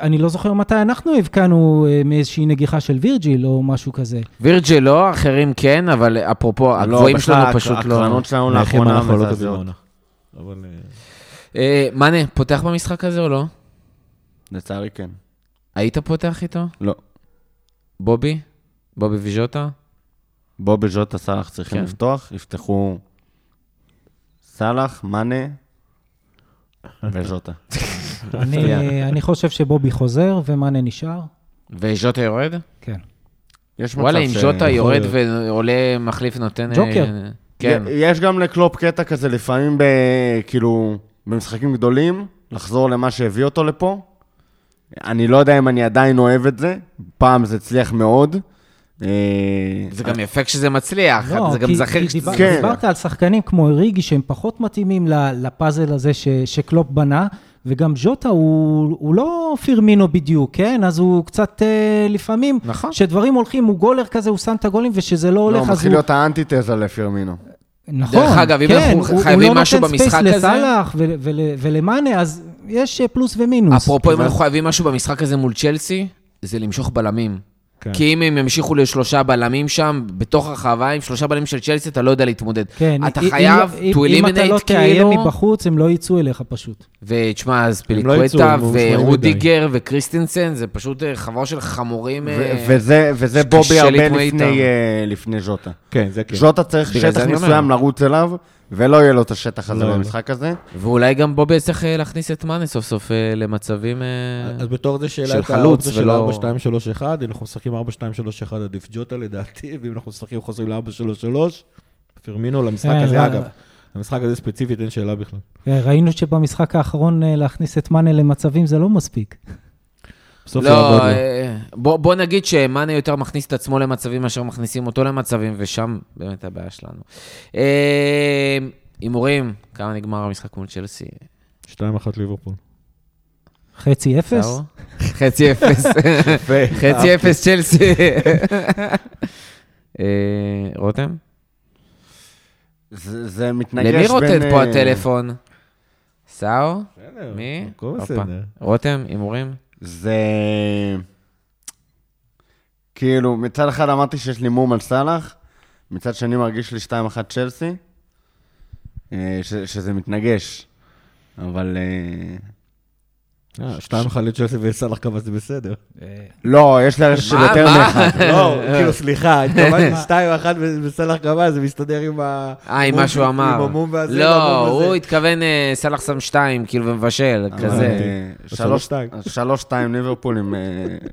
[SPEAKER 4] אני, לא זוכר מתי אנחנו הבקענו אה, מאיזושהי נגיחה של וירג'יל או משהו כזה.
[SPEAKER 1] וירג'ל לא, אחרים כן, אבל אפרופו, הגבוהים
[SPEAKER 2] לא, בכלל,
[SPEAKER 1] שלנו פשוט לא...
[SPEAKER 2] הקרנות שלנו לאחרונה
[SPEAKER 3] לא
[SPEAKER 2] מזעזעות.
[SPEAKER 3] אה,
[SPEAKER 1] מאנה, פותח במשחק הזה או לא?
[SPEAKER 2] לצערי כן.
[SPEAKER 1] היית פותח איתו?
[SPEAKER 2] לא.
[SPEAKER 1] בובי? בובי וז'וטה?
[SPEAKER 2] בובי ז'וטה סאלח צריכים
[SPEAKER 1] כן.
[SPEAKER 2] לפתוח, יפתחו סאלח, מאנה וז'וטה.
[SPEAKER 4] אני, אני חושב שבובי חוזר ומאנה נשאר.
[SPEAKER 1] וז'וטה יורד?
[SPEAKER 4] כן.
[SPEAKER 2] יש מצב
[SPEAKER 1] וואלה, אם ז'וטה יורד. ועולה מחליף נותן... אה,
[SPEAKER 4] ג'וקר.
[SPEAKER 1] כן.
[SPEAKER 2] יש גם לקלופ קטע כזה לפעמים, ב, כאילו, במשחקים גדולים, לחזור למה שהביא אותו לפה. אני לא יודע אם אני עדיין אוהב את זה, פעם זה הצליח מאוד. אה,
[SPEAKER 1] זה גם יפה כשזה מצליח,
[SPEAKER 4] לא,
[SPEAKER 1] זה גם זכר כשזה...
[SPEAKER 2] כן.
[SPEAKER 4] דיברת על שחקנים כמו אוריגי שהם פחות מתאימים לפאזל הזה ש, שקלופ בנה, וגם ז'וטה הוא, הוא לא פירמינו בדיוק, כן? אז הוא קצת אה, לפעמים,
[SPEAKER 1] נכון.
[SPEAKER 4] כשדברים הולכים, הוא גולר כזה, הוא שם את הגולים, וכשזה לא
[SPEAKER 2] לא,
[SPEAKER 4] הולך,
[SPEAKER 2] הוא
[SPEAKER 4] אז
[SPEAKER 2] מתחיל
[SPEAKER 4] הוא...
[SPEAKER 2] להיות האנטיתזה לפירמינו.
[SPEAKER 4] נכון,
[SPEAKER 1] דרך אגב, אם
[SPEAKER 4] כן,
[SPEAKER 1] אנחנו
[SPEAKER 4] הוא-
[SPEAKER 1] חייבים
[SPEAKER 4] הוא לא
[SPEAKER 1] משהו
[SPEAKER 4] נותן
[SPEAKER 1] במשחק
[SPEAKER 4] space
[SPEAKER 1] הזה-
[SPEAKER 4] לסאלח ול- ול- ולמאנה, אז יש אה, פלוס ומינוס.
[SPEAKER 1] אפרופו, אם אנחנו חייבים משהו במשחק הזה מול צ'לסי, זה למשוך בלמים.
[SPEAKER 3] כן.
[SPEAKER 1] כי אם הם ימשיכו לשלושה בלמים שם, בתוך הרחבה, עם שלושה בלמים של צ'לסי, אתה לא יודע להתמודד.
[SPEAKER 4] כן,
[SPEAKER 1] אתה
[SPEAKER 4] אם-
[SPEAKER 1] חייב
[SPEAKER 4] אם-
[SPEAKER 1] to
[SPEAKER 4] אם אתה לא
[SPEAKER 1] eliminate
[SPEAKER 4] תאיים
[SPEAKER 1] כאילו,
[SPEAKER 4] מבחוץ, הם לא יצאו אליך פשוט.
[SPEAKER 1] ותשמע, אז
[SPEAKER 3] לא
[SPEAKER 1] פיליקווטה
[SPEAKER 3] ממושמעים
[SPEAKER 1] ורודיגר וקריסטנסן, זה פשוט אה, חבורה של חמורים.
[SPEAKER 2] ו-
[SPEAKER 1] אה,
[SPEAKER 2] וזה וזה בובי הרבה לפני. אה, לפני ז'וטה.
[SPEAKER 3] כן, זה כן.
[SPEAKER 2] ז'וטה צריך שטח. מסוים לרוץ אליו, ולא יהיה לו את השטח הזה
[SPEAKER 3] לא, לא.
[SPEAKER 2] במשחק הזה.
[SPEAKER 1] ואולי גם בובי צריך אה, להכניס את מאנה סוף סוף אה, למצבים... אה,
[SPEAKER 3] אז בתור זה
[SPEAKER 1] של
[SPEAKER 3] שאלה את
[SPEAKER 1] חלוץ
[SPEAKER 3] האופציה של
[SPEAKER 1] ולא-
[SPEAKER 3] 4-2-3-1, אם אנחנו משחקים 4-2-3-1 עדיף ג'וטה לדעתי, ואם אנחנו משחקים חוזרים ל-4-3-3, פרמינו למשחק
[SPEAKER 4] אה,
[SPEAKER 3] הזה,
[SPEAKER 4] לא.
[SPEAKER 3] אגב. למשחק הזה ספציפית אין שאלה בכלל.
[SPEAKER 4] ראינו שבמשחק האחרון להכניס את מאנה למצבים זה לא מספיק.
[SPEAKER 3] בסוף זה יעבוד
[SPEAKER 1] לא,
[SPEAKER 3] לו.
[SPEAKER 1] אה, בוא בוא נגיד שמאנה יותר מכניס את עצמו למצבים מאשר מכניסים אותו למצבים, ושם באמת הבעיה שלנו. אה, הימורים, כמה נגמר המשחק מול צ'לסי?
[SPEAKER 3] 2-1 ליברפול.
[SPEAKER 4] חצי אפס?
[SPEAKER 1] חצי אפס. חצי אפס צ'לסי. אה, רותם?
[SPEAKER 2] זה זה מתנגש בין...
[SPEAKER 1] למי רוטט פה
[SPEAKER 2] אה,
[SPEAKER 1] הטלפון? סאו? מי?
[SPEAKER 3] הכל
[SPEAKER 1] הופה.
[SPEAKER 3] בסדר.
[SPEAKER 1] רותם, הימורים?
[SPEAKER 2] זה... כאילו, מצד אחד אמרתי שיש לי מום על סאלח, מצד שני מרגיש לי 2-1 צ'לסי, אה, ש- שזה מתנגש. אבל... אה,
[SPEAKER 3] אה, שתיים אחד לצ'לסי וסאלח קבע זה בסדר.
[SPEAKER 2] לא, יש
[SPEAKER 1] מה,
[SPEAKER 2] יותר? מאחד.
[SPEAKER 3] לא, כאילו, סליחה, התכוונתי שתיים אחת וסאלח קבע, זה מסתדר עם ה...
[SPEAKER 1] אה, עם מה שהוא אמר.
[SPEAKER 3] עם המום והזה,
[SPEAKER 1] לא, הוא. התכוון אה, סאלח שם שתיים, כאילו, ומבשל, כזה.
[SPEAKER 2] אה,
[SPEAKER 3] שלוש,
[SPEAKER 2] שלוש-
[SPEAKER 3] שתיים.
[SPEAKER 2] שלוש שתיים ליברפול עם אה,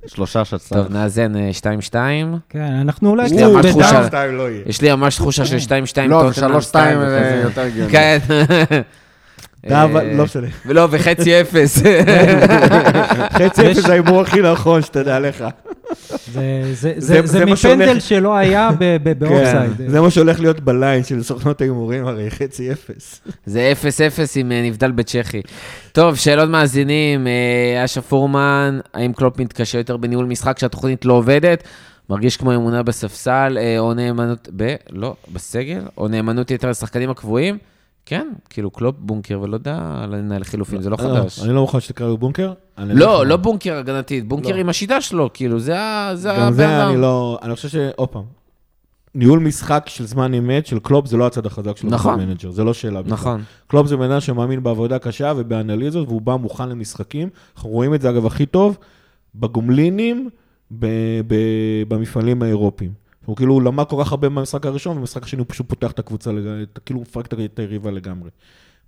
[SPEAKER 2] שלושה של סאלח.
[SPEAKER 1] טוב, נאזן אה, שתיים שתיים.
[SPEAKER 4] כן, אנחנו אולי
[SPEAKER 1] יש לי
[SPEAKER 4] קצת
[SPEAKER 1] ממש
[SPEAKER 4] בדם.
[SPEAKER 1] תחושה.
[SPEAKER 3] שתיים לא.
[SPEAKER 1] יש לי ממש תחושה של שתיים שתיים
[SPEAKER 2] לא, ושלוש שתיים זה. יותר הגיוני.
[SPEAKER 1] כן.
[SPEAKER 3] אבל,
[SPEAKER 1] אה,
[SPEAKER 3] לא משנה.
[SPEAKER 1] ולא, וחצי אפס.
[SPEAKER 3] חצי אפס זה ההימור הכי נכון, שתדע לך.
[SPEAKER 4] זה- זה-
[SPEAKER 3] זה-
[SPEAKER 4] זה
[SPEAKER 3] זה
[SPEAKER 4] זה
[SPEAKER 3] מה שהולך.
[SPEAKER 4] מפנדל שלא היה ב- ב- באופסייד.
[SPEAKER 3] כן, זה מה שהולך להיות ב line של סוכנות ההימורים, הרי חצי אפס.
[SPEAKER 1] זה אפס אפס עם אה, נבדל בצ'כי. טוב, שאלות מאזינים. אה, אשר פורמן, האם קלופ מתקשה יותר בניהול משחק כשהתוכנית לא עובדת? מרגיש כמו אמונה בספסל, או נאמנות, ב... לא, בסגל? או נאמנות יתר לשחקנים הקבועים? כן, כאילו קלופ בונקר ולא יודע לנהל חילופים, זה לא חדש.
[SPEAKER 3] אני לא מוכן שתקרא לו בונקר.
[SPEAKER 1] לא. לא בונקר הגנתית, בונקר
[SPEAKER 3] לא.
[SPEAKER 1] עם השיטה שלו, כאילו, זה ה...
[SPEAKER 3] גם זה. אני לא... אני חושב ש... עוד פעם. ניהול משחק של זמן אמת של קלופ זה לא הצד החזק שלו.
[SPEAKER 1] נכון.
[SPEAKER 3] בתור מנג'ר, זה לא שאלה בכלל.
[SPEAKER 1] נכון.
[SPEAKER 3] קלופ זה בן אדם שמאמין בעבודה קשה ובאנליזות, והוא בא מוכן למשחקים. אנחנו רואים את זה, אגב, הכי טוב בגומלינים במפעלים האירופיים. הוא כאילו למד כל כך הרבה במשחק הראשון, ובמשחק השני הוא פשוט פותח את הקבוצה, כאילו מפרק את היריבה לגמרי.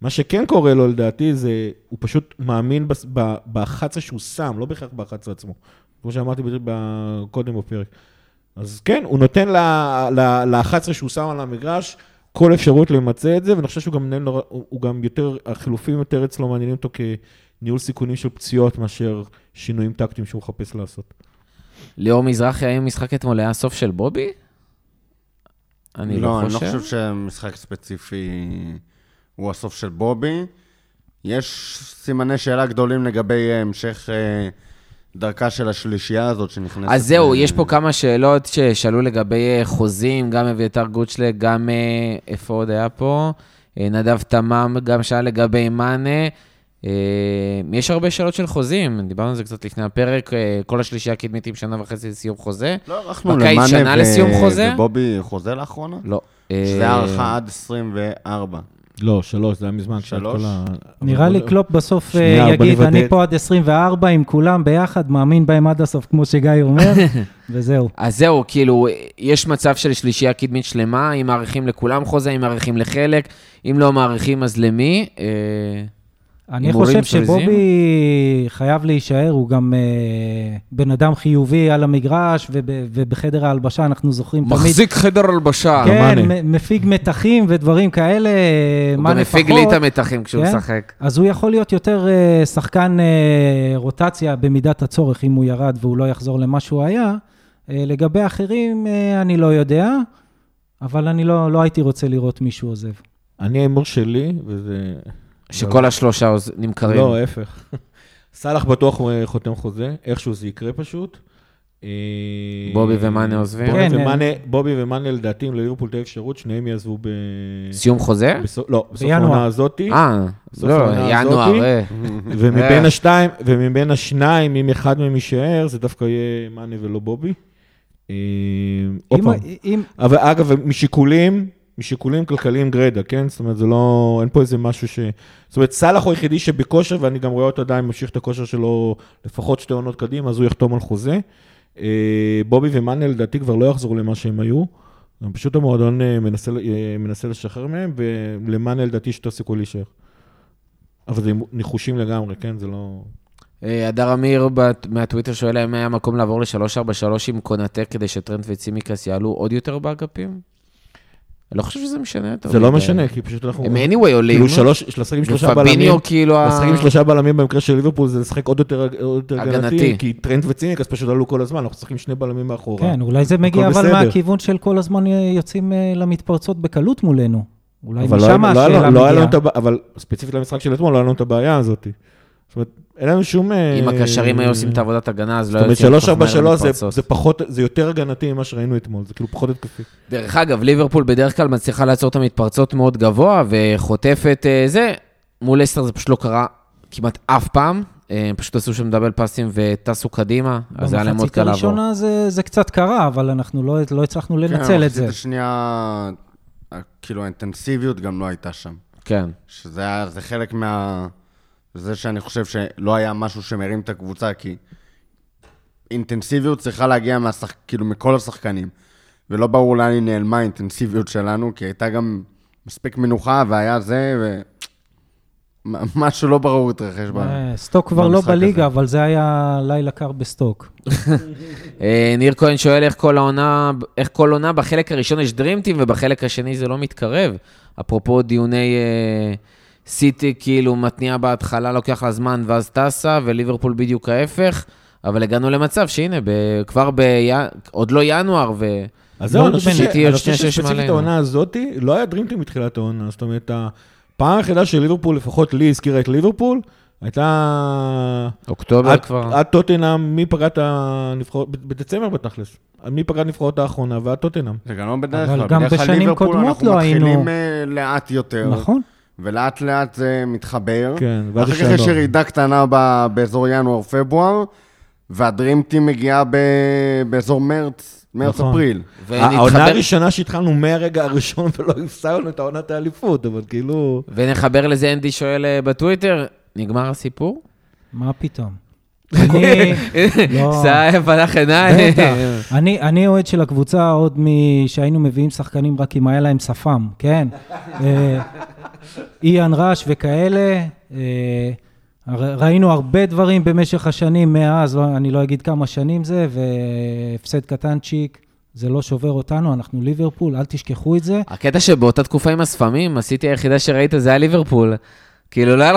[SPEAKER 3] מה שכן קורה לו, לדעתי, זה, הוא פשוט מאמין בס- ב- ב-11 שהוא שם, לא בהכרח ב-11 עצמו. כמו שאמרתי קודם בפרק. אז כן, הוא נותן ל-11 שהוא שם על המגרש כל אפשרות למצא את זה, ואני חושב שהוא גם מנהל, הוא גם יותר, החילופים יותר אצלו מעניינים אותו כניהול סיכונים של פציעות מאשר שינויים טקטיים שהוא מחפש לעשות.
[SPEAKER 1] ליאור מזרחי, האם משחק אתמול היה סוף של בובי? אני לא
[SPEAKER 2] לא, אני לא
[SPEAKER 1] חושב.
[SPEAKER 2] חושב שמשחק ספציפי הוא הסוף של בובי. יש סימני שאלה גדולים לגבי אה, המשך אה, דרכה של השלישייה הזאת שנכנסת.
[SPEAKER 1] אז זהו,
[SPEAKER 2] ל-
[SPEAKER 1] יש פה כמה שאלות ששאלו לגבי אה, חוזים, גם אביתר גוצ'לה, גם איפה עוד היה פה? נדב תמם גם שאל לגבי מאנה. אה, יש הרבה שאלות של חוזים, דיברנו על זה קצת לפני הפרק, אה, כל השלישייה הקדמית עם שנה וחצי לסיום חוזה.
[SPEAKER 2] לא
[SPEAKER 1] בקיץ
[SPEAKER 2] למאנה
[SPEAKER 1] שנה
[SPEAKER 2] ו-? ובובי חוזה לאחרונה?
[SPEAKER 1] לא. אה,
[SPEAKER 2] שזה הארכה עד 24.
[SPEAKER 3] לא, שלוש, זה היה מזמן.
[SPEAKER 2] שלוש?
[SPEAKER 3] כל ה-
[SPEAKER 4] נראה לי קלופ בסוף יגיד, אני פה עד 24 עם כולם ביחד, מאמין בהם עד הסוף, כמו שגיא אומר, וזהו.
[SPEAKER 1] אז זהו, כאילו, יש מצב של שלישייה קדמית שלמה, אם מאריכים לכולם חוזה, אם מאריכים לחלק, אם לא מאריכים, אז למי?
[SPEAKER 4] אני חושב? שבובי חייב להישאר, הוא גם אה, בן אדם חיובי על המגרש, וב- ובחדר ההלבשה אנחנו זוכרים תמיד...
[SPEAKER 1] מחזיק חדר הלבשה.
[SPEAKER 4] כן. מ- מפיג מתחים ודברים כאלה,
[SPEAKER 1] הוא
[SPEAKER 4] מה
[SPEAKER 1] גם
[SPEAKER 4] לפחות.
[SPEAKER 1] מפיג לי את המתחים כשהוא
[SPEAKER 4] כן?
[SPEAKER 1] משחק.
[SPEAKER 4] אז הוא יכול להיות יותר אה, שחקן אה, רוטציה במידת הצורך, אם הוא ירד והוא לא יחזור למה שהוא היה. אה, לגבי אחרים, אה, אני לא יודע, אבל אני לא, לא הייתי רוצה לראות מישהו עוזב.
[SPEAKER 3] אני ההימור שלי, וזה...
[SPEAKER 1] שכל השלושה עוז- נמכרים.
[SPEAKER 3] לא, ההפך. סאלח בטוח אה, חותם חוזה, איכשהו זה יקרה פשוט. אה,
[SPEAKER 1] בובי ומאנה עוזבים?
[SPEAKER 3] בובי
[SPEAKER 4] כן,
[SPEAKER 3] ומאנה, בובי ומאנה לדעתי, אם לליברפול תהיה אפשרות, שניהם יעזבו ב...
[SPEAKER 1] סיום חוזה?
[SPEAKER 3] בסוף- לא, בסוף. העונה הזאתי.
[SPEAKER 1] אה, לא, ינואר. אה.
[SPEAKER 3] ומבין
[SPEAKER 1] אה.
[SPEAKER 3] השתיים, ומבין השניים, אם אחד מהם יישאר, זה דווקא יהיה מאנה ולא בובי. אה, עוד
[SPEAKER 4] אם-
[SPEAKER 3] פעם,
[SPEAKER 4] אם,
[SPEAKER 3] אבל אגב, משיקולים, משיקולים כלכליים גרידא, כן? זאת אומרת, זה לא, אין פה איזה משהו ש... זאת אומרת, סאלח הוא היחידי שבכושר, ואני גם רואה אותו עדיין ממשיך את הכושר שלו לפחות שתי עונות קדימה, אז הוא יחתום על חוזה. אה, בובי ומאנה לדעתי כבר לא יחזרו למה שהם היו. פשוט המועדון אה, מנסה, אה, מנסה לשחרר מהם, ולמאנה לדעתי יש יותר סיכוי להישאר. אבל זה ניחושים לגמרי, כן? זה לא...
[SPEAKER 1] הדר אמיר מהטוויטר שואל האם היה מקום לעבור ל-343 עם קונאטה כדי שטרנט וצימקס יעלו עוד יותר באגפים? אני לא חושב שזה משנה יותר.
[SPEAKER 3] זה לא. משנה, כי פשוט אנחנו...
[SPEAKER 1] הם anyway עולים.
[SPEAKER 3] כאילו שלוש, לשחק עם שלושה בלמים.
[SPEAKER 1] ופביניו כאילו...
[SPEAKER 3] לשחק עם שלושה בלמים במקרה של ליברפול זה לשחק עוד יותר,
[SPEAKER 1] הגנתי.
[SPEAKER 3] כי טרנט וציניקס פשוט עלו כל הזמן, אנחנו משחקים שני בלמים מאחורה.
[SPEAKER 4] כן, אולי זה מגיע אבל. מהכיוון של כל הזמן יוצאים אה, למתפרצות בקלות מולנו. אולי
[SPEAKER 3] לא,
[SPEAKER 4] משם
[SPEAKER 3] לא,
[SPEAKER 4] השאלה
[SPEAKER 3] לא
[SPEAKER 4] מגיעה.
[SPEAKER 3] את אבל ספציפית למשחק של אתמול, לא היה לנו את הבעיה הזאת. זאת אומרת, אין לנו שום... אה,
[SPEAKER 1] אם הקשרים היו עושים את עבודת הגנה, אז לא
[SPEAKER 3] זאת
[SPEAKER 1] היו
[SPEAKER 3] אומרת,
[SPEAKER 1] יוצאים כל כך מהר
[SPEAKER 3] 343 זה-. זה פחות, זה יותר הגנתי ממה שראינו אתמול, זה כאילו פחות התקפי.
[SPEAKER 1] דרך אגב, ליברפול בדרך כלל מצליחה לעצור את המתפרצות מאוד גבוה, וחוטפת אה, זה. מול אסטר זה פשוט לא קרה כמעט אף פעם. אה, הם פשוט עשו שם דאבל פאסים וטסו קדימה, אז היה להם מאוד
[SPEAKER 4] במחצית
[SPEAKER 1] קל לעבור.
[SPEAKER 4] הראשונה זה, זה קצת קרה, אבל אנחנו לא, לא הצלחנו
[SPEAKER 2] כן,
[SPEAKER 4] לנצל את
[SPEAKER 2] המחצית
[SPEAKER 4] זה.
[SPEAKER 2] השנייה, כאילו האינטנסיביות גם לא הייתה שם.
[SPEAKER 1] כן.
[SPEAKER 2] שזה היה, זה חלק מה... זה שאני חושב שלא היה משהו שמרים את הקבוצה, כי אינטנסיביות צריכה להגיע מהשח... כאילו מכל השחקנים. ולא ברור לאן היא נעלמה האינטנסיביות שלנו, כי הייתה גם מספיק מנוחה, והיה זה, ו... משהו לא ברור התרחש בה.
[SPEAKER 4] אה, סטוק כבר לא
[SPEAKER 2] במשחק
[SPEAKER 4] בליגה. אבל זה היה לילה קר בסטוק.
[SPEAKER 1] אה, ניר כהן שואל איך כל העונה, איך כל עונה בחלק הראשון יש דריםטים ובחלק השני זה לא מתקרב. אפרופו דיוני אה, סיטי, כאילו מתניעה בהתחלה, לוקח לה זמן ואז טסה, וליברפול בדיוק ההפך, אבל הגענו למצב שהנה, ב, כבר ב... עוד לא ינואר, ו...
[SPEAKER 3] אז זהו, אני חושב שספציפית. העונה הזאתי, לא היה דרימטים מתחילת העונה. זאת אומרת, הפעם היחידה של ליברפול, לפחות לי הזכירה את ליברפול, הייתה...
[SPEAKER 1] אוקטובר
[SPEAKER 3] עד-
[SPEAKER 1] כבר.
[SPEAKER 3] עד טוטנאם, מי פגע את הנבחרות, בדצמבר בתכלס. מי פגע את הנבחרות האחרונה ועד טוטנאם.
[SPEAKER 2] זה גם לא בדרך
[SPEAKER 4] אבל
[SPEAKER 2] כלל.
[SPEAKER 4] גם
[SPEAKER 2] בדרך כלל
[SPEAKER 4] בשנים
[SPEAKER 2] ליברפול
[SPEAKER 4] קודמות
[SPEAKER 2] אנחנו
[SPEAKER 4] לא היינו-
[SPEAKER 2] מתחילים אה, לאט יותר.
[SPEAKER 4] נכון?
[SPEAKER 2] ולאט לאט זה מתחבר.
[SPEAKER 3] כן, ואז
[SPEAKER 2] אחר
[SPEAKER 3] יש
[SPEAKER 2] כך יש. ירידה קטנה ב- באזור ינואר-פברואר, והדרימטים מגיעה ב- באזור מרץ,
[SPEAKER 3] נכון.
[SPEAKER 2] מרץ-אפריל.
[SPEAKER 3] העונה
[SPEAKER 1] ונתחבר,
[SPEAKER 3] הראשונה שהתחלנו מהרגע הראשון ולא הפסדנו את העונת האליפות, אבל כאילו...
[SPEAKER 1] ונחבר לזה, אנדי שואל אה, בטוויטר, נגמר הסיפור?
[SPEAKER 4] מה פתאום? אני...
[SPEAKER 1] סאי פתח עיניים.
[SPEAKER 4] אני, אוהד של הקבוצה עוד משהיינו מביאים שחקנים רק אם היה להם שפם, כן. אה, איאן ראש וכאלה. אה, ראינו הרבה דברים במשך השנים מאז, לא- אני לא אגיד כמה שנים זה, והפסד קטנצ'יק, זה לא שובר אותנו, אנחנו ליברפול, אל תשכחו את זה.
[SPEAKER 1] הקטע שבאותה תקופה עם הספמים, הסיטי היחידה שראית זה היה ליברפול. כאילו, לא היה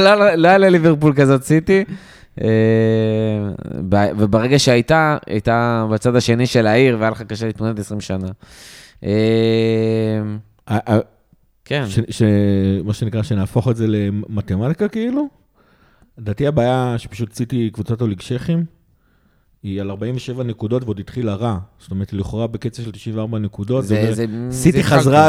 [SPEAKER 1] לא- לא היה לליברפול כזאת סיטי. אה, וברגע שהייתה, הייתה בצד השני של העיר, והיה לך קשה להתמודד 20 שנה. אה, כן.
[SPEAKER 3] מה שנקרא, שנהפוך את זה למתמטיקה כאילו. לדעתי הבעיה שפשוט סיטי קבוצת הוליגשכים, היא על 47 נקודות ועוד התחילה רע. זאת אומרת, לכאורה בקצב של 94 נקודות.
[SPEAKER 1] זה-
[SPEAKER 3] זאת אומרת,
[SPEAKER 1] זה-
[SPEAKER 3] סיטי
[SPEAKER 1] זה
[SPEAKER 3] חזרה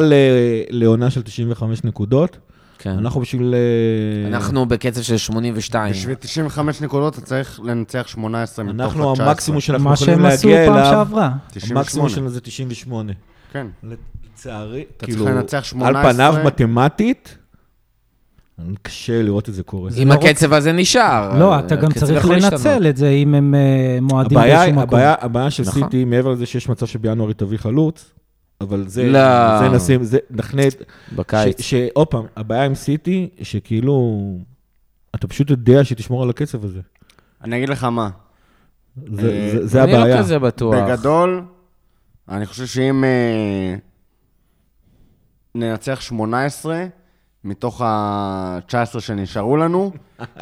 [SPEAKER 3] לעונה של 95 נקודות.
[SPEAKER 1] כן.
[SPEAKER 3] אנחנו בשביל... אה,
[SPEAKER 1] אנחנו בקצב של 82.
[SPEAKER 2] בשביל 95 נקודות אתה צריך לנצח 18 מתוך
[SPEAKER 3] אנחנו
[SPEAKER 2] ה-19.
[SPEAKER 3] המקסימום שאנחנו
[SPEAKER 4] מה
[SPEAKER 3] יכולים
[SPEAKER 4] שהם עשו
[SPEAKER 3] להגיע
[SPEAKER 4] פעם
[SPEAKER 3] אליו,
[SPEAKER 4] שעברה.
[SPEAKER 3] המקסימום
[SPEAKER 2] 98.
[SPEAKER 3] שלנו זה 98.
[SPEAKER 2] כן.
[SPEAKER 3] לצערי,
[SPEAKER 2] אתה
[SPEAKER 3] כאילו,
[SPEAKER 2] צריך לנצח
[SPEAKER 3] על
[SPEAKER 2] 18.
[SPEAKER 3] פניו מתמטית, קשה לראות את זה קורה.
[SPEAKER 1] אם הקצב הזה נשאר.
[SPEAKER 4] לא, אתה גם צריך. לנצל את זה אם הם אה, מועדים באיזשהו מקום.
[SPEAKER 3] הבעיה, הבעיה של
[SPEAKER 1] נכון.
[SPEAKER 3] סיטי, מעבר לזה שיש מצב שבינואר היא תביא חלוץ, אבל זה,
[SPEAKER 1] לא.
[SPEAKER 3] זה נשים, זה נחנט,
[SPEAKER 1] בקיץ.
[SPEAKER 3] ש- שעוד פעם, הבעיה עם סיטי, שכאילו, אתה פשוט יודע שתשמור על הקצב הזה.
[SPEAKER 2] אני אגיד לך מה,
[SPEAKER 3] זה,
[SPEAKER 2] אה,
[SPEAKER 3] זה, זה
[SPEAKER 1] אני
[SPEAKER 3] הבעיה.
[SPEAKER 1] לא כזה בטוח.
[SPEAKER 2] בגדול, אני חושב שאם אה, ננצח 18 מתוך ה-19 שנשארו לנו,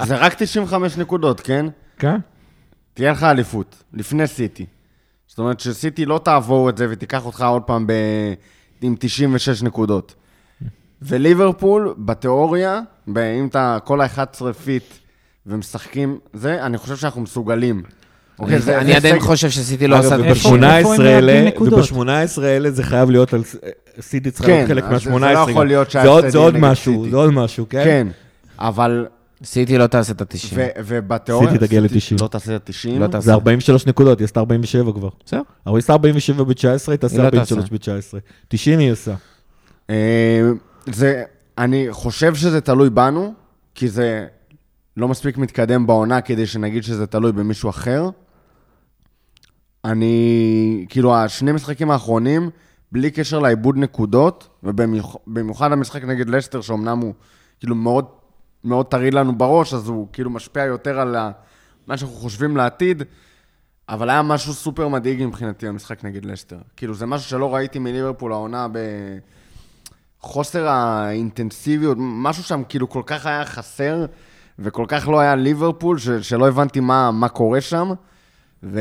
[SPEAKER 2] זה רק 95 נקודות, כן?
[SPEAKER 3] כן?
[SPEAKER 2] תהיה לך אליפות, לפני סיטי. זאת אומרת שסיטי לא תעבור את זה ותיקח אותך עוד פעם ב... עם 96 נקודות. וליברפול, בתיאוריה, ב- אם אתה כל ה-11 פיט ומשחקים זה, אני חושב שאנחנו מסוגלים. אוקיי, זה-
[SPEAKER 1] אני
[SPEAKER 2] זה
[SPEAKER 1] עדיין חושב שסיטי לא עשה את
[SPEAKER 3] אגב,
[SPEAKER 1] זה.
[SPEAKER 4] איפה-
[SPEAKER 1] בשביל-
[SPEAKER 4] איפה הם
[SPEAKER 3] ב-18
[SPEAKER 4] מאבדים
[SPEAKER 3] האלה,
[SPEAKER 4] נקודות?
[SPEAKER 3] וב-18 האלה זה חייב להיות על... סיטי צריכה
[SPEAKER 2] כן,
[SPEAKER 3] להיות חלק
[SPEAKER 2] אז
[SPEAKER 3] מה-18.
[SPEAKER 2] זה- זה לא יכול להיות
[SPEAKER 3] עוד- זה עוד משהו. זה עוד משהו, כן?
[SPEAKER 2] כן, אבל...
[SPEAKER 1] סיטי לא תעשה את ה-90.
[SPEAKER 2] ו- ובתיאוריה...
[SPEAKER 3] סיטי תגיע
[SPEAKER 2] סיטי
[SPEAKER 3] ל-90.
[SPEAKER 2] לא תעשה את ה-90.
[SPEAKER 1] לא תעשה.
[SPEAKER 3] זה 43 נקודות, היא עשתה 47 כבר.
[SPEAKER 1] בסדר.
[SPEAKER 3] אבל היא עשתה 47 ב-19, היא תעשה
[SPEAKER 1] לא
[SPEAKER 3] 43 ב-19. 90 היא עושה.
[SPEAKER 2] אה, זה, אני חושב שזה תלוי בנו, כי זה לא מספיק מתקדם בעונה כדי שנגיד שזה תלוי במישהו אחר. אני, כאילו, השני משחקים האחרונים, בלי קשר לאיבוד נקודות, ובמיוחד המשחק נגד לסטר, שאומנם הוא כאילו מאוד, מאוד טרי לנו בראש, אז הוא כאילו משפיע יותר על מה שאנחנו חושבים לעתיד, אבל היה משהו סופר מדאיג מבחינתי המשחק נגד לסטר. כאילו, זה משהו שלא ראיתי מליברפול העונה ב... חוסר האינטנסיביות, משהו שם כאילו כל כך היה חסר, וכל כך לא היה ליברפול, ש- שלא הבנתי מה, מה קורה שם. ו...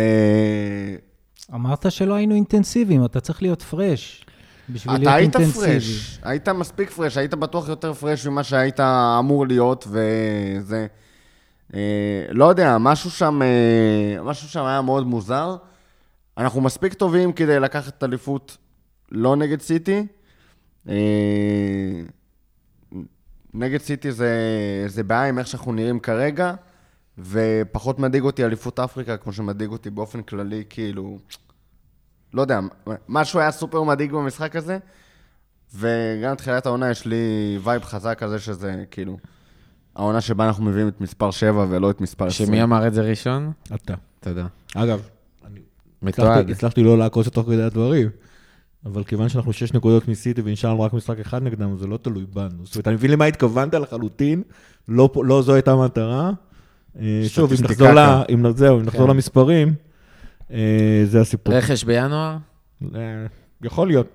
[SPEAKER 4] אמרת שלא היינו אינטנסיביים, אתה צריך להיות פרש. בשביל
[SPEAKER 2] אתה
[SPEAKER 4] להיות
[SPEAKER 2] היית
[SPEAKER 4] אינטנסיבי.
[SPEAKER 2] פרש, היית מספיק פרש, היית בטוח יותר פרש ממה שהיית אמור להיות, וזה... אה, לא יודע, משהו שם, אה, משהו שם היה מאוד מוזר. אנחנו מספיק טובים כדי לקחת אליפות לא נגד סיטי. אה, נגד סיטי זה, זה בעיה עם איך שאנחנו נראים כרגע, ופחות מדאיג אותי אליפות אפריקה, כמו שמדאיג אותי באופן כללי, כאילו... לא יודע, משהו היה סופר מדאיג במשחק הזה, וגם תחילת העונה יש לי vibe חזק על זה שזה כאילו... העונה שבה אנחנו מביאים את מספר 7 ולא את מספר 20.
[SPEAKER 1] שמי אמר את זה ראשון?
[SPEAKER 3] אתה.
[SPEAKER 1] תודה.
[SPEAKER 3] אגב,
[SPEAKER 1] מתועד.
[SPEAKER 3] הצלחתי- לא לעקוץ תוך כדי הדברים, אבל כיוון שאנחנו שש נקודות מסיטי ונשארנו רק משחק אחד נגדם, זה לא תלוי בנו. זאת אומרת, אני מבין למה התכוונת לחלוטין, לא לא זו הייתה המטרה. אה, שוב, אם נחזור ל-
[SPEAKER 2] סטטיסטיקה.
[SPEAKER 3] אם זהו, אם נחזור
[SPEAKER 1] כן.
[SPEAKER 3] למספרים, זה הסיפור.
[SPEAKER 1] רכש בינואר?
[SPEAKER 3] אה, יכול להיות.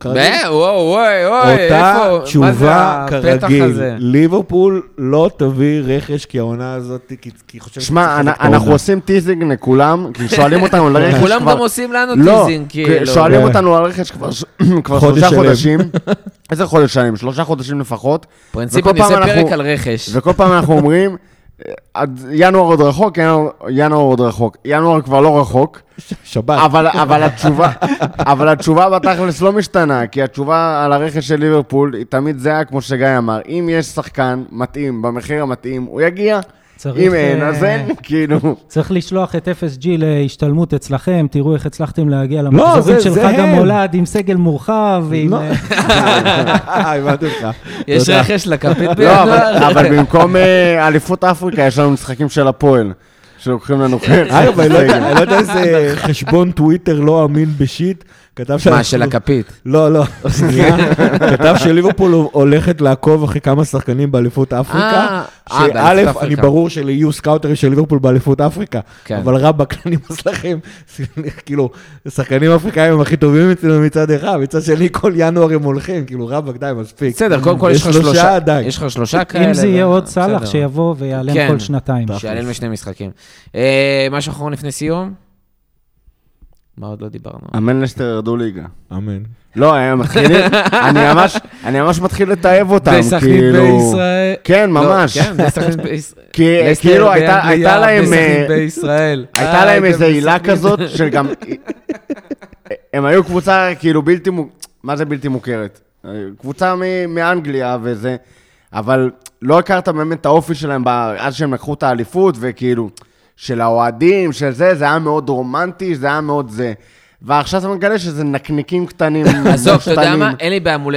[SPEAKER 3] כרגיל.
[SPEAKER 1] וואו, וואי, וואי,
[SPEAKER 3] אותה
[SPEAKER 1] איפה? זה
[SPEAKER 3] תשובה כרגיל? ליברפול לא תביא רכש כי העונה הזאת, כי היא חושבת
[SPEAKER 2] שמע. אנחנו עושים טיזינג לכולם, כי שואלים אותנו על רכש כבר...
[SPEAKER 1] כולם גם עושים לנו
[SPEAKER 2] לא,
[SPEAKER 1] teasing,
[SPEAKER 2] כי
[SPEAKER 1] כאילו.
[SPEAKER 2] שואלים
[SPEAKER 3] כן.
[SPEAKER 2] אותנו על רכש כבר שלושה. חודשים. איזה חודש שלם? שלושה חודשים לפחות.
[SPEAKER 1] פרינציפ, אני עושה פרק על רכש.
[SPEAKER 2] וכל פעם אנחנו אומרים, עד ינואר עוד רחוק, ינואר- ינואר עוד רחוק. ינואר כבר לא רחוק,
[SPEAKER 3] שבת.
[SPEAKER 2] אבל, אבל, התשובה, אבל התשובה בתכלס לא משתנה, כי התשובה על הרכש של ליברפול היא תמיד זהה, כמו שגיא אמר. אם יש שחקן מתאים, במחיר המתאים, הוא יגיע.
[SPEAKER 4] צריך,
[SPEAKER 2] אם אין, אז
[SPEAKER 4] אה,
[SPEAKER 2] אין, כאילו.
[SPEAKER 4] צריך לשלוח את FSG להשתלמות אצלכם, תראו איך הצלחתם להגיע
[SPEAKER 3] לא,
[SPEAKER 4] למחזורים
[SPEAKER 3] זה-
[SPEAKER 4] של
[SPEAKER 3] זה
[SPEAKER 4] חג. המולד עם סגל מורחב, ועם...
[SPEAKER 3] לא.
[SPEAKER 4] אה,
[SPEAKER 3] הבנתי אותך.
[SPEAKER 1] יש. רכש לכפית
[SPEAKER 2] לא, אבל,
[SPEAKER 1] בינואר?
[SPEAKER 2] אבל במקום אה, אליפות אפריקה, יש לנו משחקים של הפועל, שלוקחים לנו
[SPEAKER 3] אגב, לא יודע- אני לא יודע איזה חשבון טוויטר לא אמין בשיט, כתב
[SPEAKER 1] מה,
[SPEAKER 3] שאנחנו-
[SPEAKER 1] של הכפית?
[SPEAKER 3] לא, לא, שנייה. כתב שליברפול הולכת לעקוב אחרי כמה שחקנים באליפות אפריקה.
[SPEAKER 1] אה, אה,
[SPEAKER 3] שא', אני
[SPEAKER 1] אפריקה.
[SPEAKER 3] ברור שלי יהיו סקאוטרים של ליברפול באליפות אפריקה.
[SPEAKER 1] כן.
[SPEAKER 3] אבל רבאק, אני לכם. כאילו, השחקנים האפריקאים הם הכי טובים אצלנו מצד אחד, מצד שני כל ינואר הם הולכים, כאילו רבאק, די, מספיק.
[SPEAKER 1] בסדר, קודם כל יש לך
[SPEAKER 3] שלושה, די.
[SPEAKER 1] יש לך שלושה כאלה.
[SPEAKER 4] אם זה יהיה
[SPEAKER 1] ו-
[SPEAKER 4] עוד סאלח. שיבוא ויעלם
[SPEAKER 1] כן.
[SPEAKER 4] כל שנתיים.
[SPEAKER 1] שיעלם בשני משחקים. אה, משהו אחרון לפני סיום? מה עוד לא דיברנו?
[SPEAKER 2] אמן לסטר ירדו ליגה.
[SPEAKER 3] אמן.
[SPEAKER 2] לא, הם מתחילים, אני ממש, אני ממש מתחיל לתעב אותם, כאילו...
[SPEAKER 1] בישראל.
[SPEAKER 2] כן,
[SPEAKER 1] לא,
[SPEAKER 2] ממש.
[SPEAKER 1] כן, בסכנין בישראל.
[SPEAKER 2] כאילו הייתה להם...
[SPEAKER 1] בסכנין
[SPEAKER 2] אה,
[SPEAKER 1] בישראל.
[SPEAKER 2] הייתה
[SPEAKER 1] אה,
[SPEAKER 2] להם איזו עילה. כזאת של גם... הם היו קבוצה כאילו בלתי מוכרת, מה זה בלתי מוכרת? קבוצה מאנגליה וזה, אבל לא הכרת באמת את האופי שלהם אז שהם לקחו את האליפות, וכאילו, של האוהדים, של זה, זה היה מאוד רומנטי, זה היה מאוד זה. ועכשיו אתה מגלה שזה נקניקים קטנים,
[SPEAKER 1] עזוב, אתה יודע. מה? אין לי בעיה מול.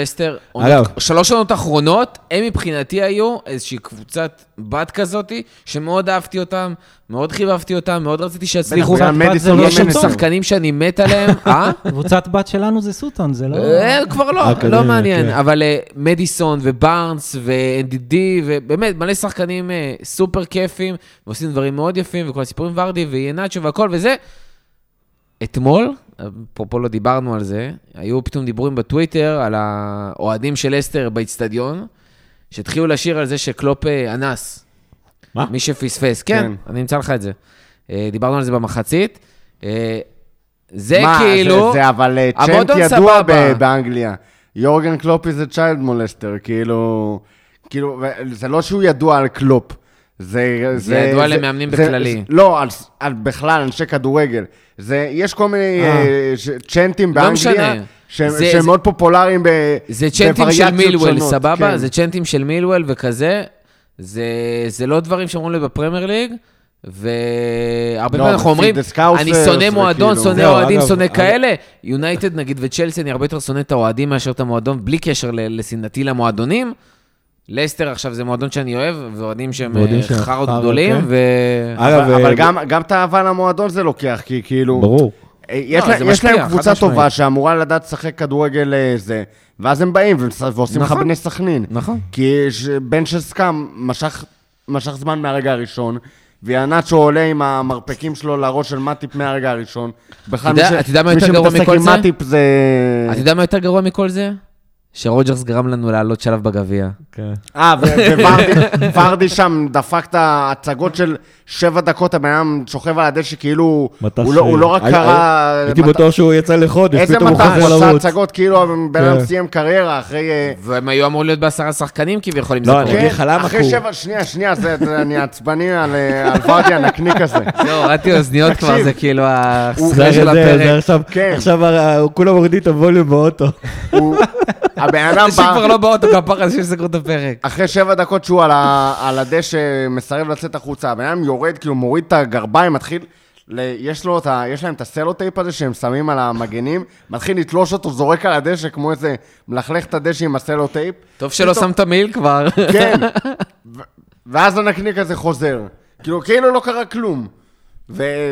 [SPEAKER 1] עונות- שלוש עונות אחרונות, הם מבחינתי היו איזושהי קבוצת בת כזאתי, שמאוד אהבתי אותם, מאוד חיבבתי אותם, מאוד רציתי שיצליחו.
[SPEAKER 2] מדיסון
[SPEAKER 4] לא
[SPEAKER 2] לא
[SPEAKER 1] יש שם. שחקנים שאני מת עליהם, אה?
[SPEAKER 4] קבוצת בת שלנו זה סוטון, זה לא...
[SPEAKER 1] אה, כבר לא,
[SPEAKER 3] האקדמיה,
[SPEAKER 1] לא מעניין,
[SPEAKER 3] כן.
[SPEAKER 1] אבל אה, מדיסון ובארנס ו-NDD, ובאמת מלא שחקנים אה, סופר כיפים, ועושים דברים מאוד יפים, וכל הסיפורים ורדי ויאנצ'ו והכל וזה. אתמול, אפרופו לא דיברנו על זה, היו פתאום דיבורים בטוויטר על האוהדים של לסטר באיצטדיון, שהתחילו לשיר על זה שקלופ אה, אנס.
[SPEAKER 3] מה?
[SPEAKER 1] מי שפספס, כן,
[SPEAKER 2] כן.
[SPEAKER 1] אני אמצא לך את זה. אה, דיברנו על זה במחצית. אה, זה
[SPEAKER 2] מה,
[SPEAKER 1] כאילו...
[SPEAKER 2] זה, זה אבל
[SPEAKER 1] chant
[SPEAKER 2] ידוע. ב- באנגליה. יורגן קלופ זה צ'יילד מולסטר, כאילו... כאילו, ו- זה לא שהוא ידוע על קלופ. זה...
[SPEAKER 1] זה ידוע למאמנים
[SPEAKER 2] זה-
[SPEAKER 1] בכללי.
[SPEAKER 2] לא, על, על בכלל, אנשי כדורגל. זה, יש כל מיני
[SPEAKER 3] אה.
[SPEAKER 2] אה, צ'נטים
[SPEAKER 1] לא
[SPEAKER 2] באנגליה. שהם,
[SPEAKER 1] זה-
[SPEAKER 2] שהם
[SPEAKER 1] זה-
[SPEAKER 2] מאוד פופולריים ב...
[SPEAKER 1] זה צ'נטים של מילוול,
[SPEAKER 2] שונות,
[SPEAKER 1] סבבה?
[SPEAKER 2] כן.
[SPEAKER 1] זה צ'נטים של מילוול וכזה. זה, זה לא דברים שאומרים לי בפרמייר ליג, והרבה
[SPEAKER 2] לא,
[SPEAKER 1] פעמים אנחנו אומרים, אני שונא מועדון, שונא
[SPEAKER 3] זהו,
[SPEAKER 1] אוהדים, שונא. כאלה. יונייטד נגיד וצ'לסי, אני הרבה יותר שונא את האוהדים מאשר את המועדון, בלי קשר לשנאתי למועדונים. לסטר עכשיו זה מועדון שאני אוהב, ואוהדים שהם אה, חארות גדולים,
[SPEAKER 3] כן.
[SPEAKER 1] ו...
[SPEAKER 3] אגב,
[SPEAKER 2] אבל,
[SPEAKER 3] אה,
[SPEAKER 2] אבל גם, גם את האהבה למועדון זה לוקח, כי כאילו...
[SPEAKER 3] ברור.
[SPEAKER 2] אה, יש,
[SPEAKER 1] לא,
[SPEAKER 2] לה, יש
[SPEAKER 1] משפיע,
[SPEAKER 2] להם קבוצה. טובה שאמורה לדעת לשחק כדורגל זה, ואז הם באים ועושים לך
[SPEAKER 1] נכון.
[SPEAKER 2] בני סכנין.
[SPEAKER 1] נכון.
[SPEAKER 2] כי ש- בן של סקאם משך, משך זמן מהרגע הראשון, ויאנצ'ו עולה עם המרפקים שלו לראש של מאטיפ מהרגע הראשון. בכלל,
[SPEAKER 1] אתה יודע-
[SPEAKER 2] מי שמתעסק
[SPEAKER 1] מכל
[SPEAKER 2] עם? מאטיפ זה...
[SPEAKER 1] אתה יודע מה יותר גרוע מכל זה? שרוג'רס גרם לנו לעלות שלב בגביע.
[SPEAKER 3] כן.
[SPEAKER 2] אה, וורדי שם דפק את ההצגות של שבע דקות, הבן אדם שוכב על הדשא כאילו...
[SPEAKER 3] מטח
[SPEAKER 2] הוא לא- הוא לא רק קרא...
[SPEAKER 3] הייתי בטוח שהוא יצא לחודש,
[SPEAKER 2] איזה
[SPEAKER 3] פתאום הוא
[SPEAKER 2] מטח,
[SPEAKER 3] חוזר
[SPEAKER 2] הוא עשה
[SPEAKER 3] לרוץ.
[SPEAKER 2] הצגות כאילו הבן אדם
[SPEAKER 3] כן.
[SPEAKER 2] סיים קריירה אחרי... אה,
[SPEAKER 1] והם היו אמורים להיות בעשרה שחקנים כביכול, אם זה
[SPEAKER 3] לא,
[SPEAKER 1] קורה.
[SPEAKER 3] אני אגיד לך למה,
[SPEAKER 2] אחרי שבע, שנייה, שנייה, אני עצבני על, אה, על ורדי הנקניק הזה.
[SPEAKER 1] זהו, הורדתי אוזניות כבר, זה כאילו
[SPEAKER 3] זה
[SPEAKER 1] הסטרס של הפרק.
[SPEAKER 3] עכשיו,
[SPEAKER 2] כן.
[SPEAKER 3] כולם מורידים את הווליום באוטו.
[SPEAKER 2] הבן אדם
[SPEAKER 1] אנשים
[SPEAKER 2] בא,
[SPEAKER 1] כבר לא באוטו כפרה שסגרו את הפרק.
[SPEAKER 2] אחרי שבע דקות שהוא על, ה, על הדשא מסרב לצאת החוצה, הבן אדם יורד, כאילו מוריד את הגרביים, מתחיל, ל, יש, לו את ה, יש להם את הסלוטייפ הזה שהם שמים על המגנים, מתחיל לתלוש אותו, זורק על הדשא כמו איזה, מלכלך את הדשא עם הסלוטייפ.
[SPEAKER 1] טוב שלא שמת מעיל כבר.
[SPEAKER 2] כן, ו- ואז הנקניק הזה חוזר. כאילו, כאילו לא קרה כלום. ו...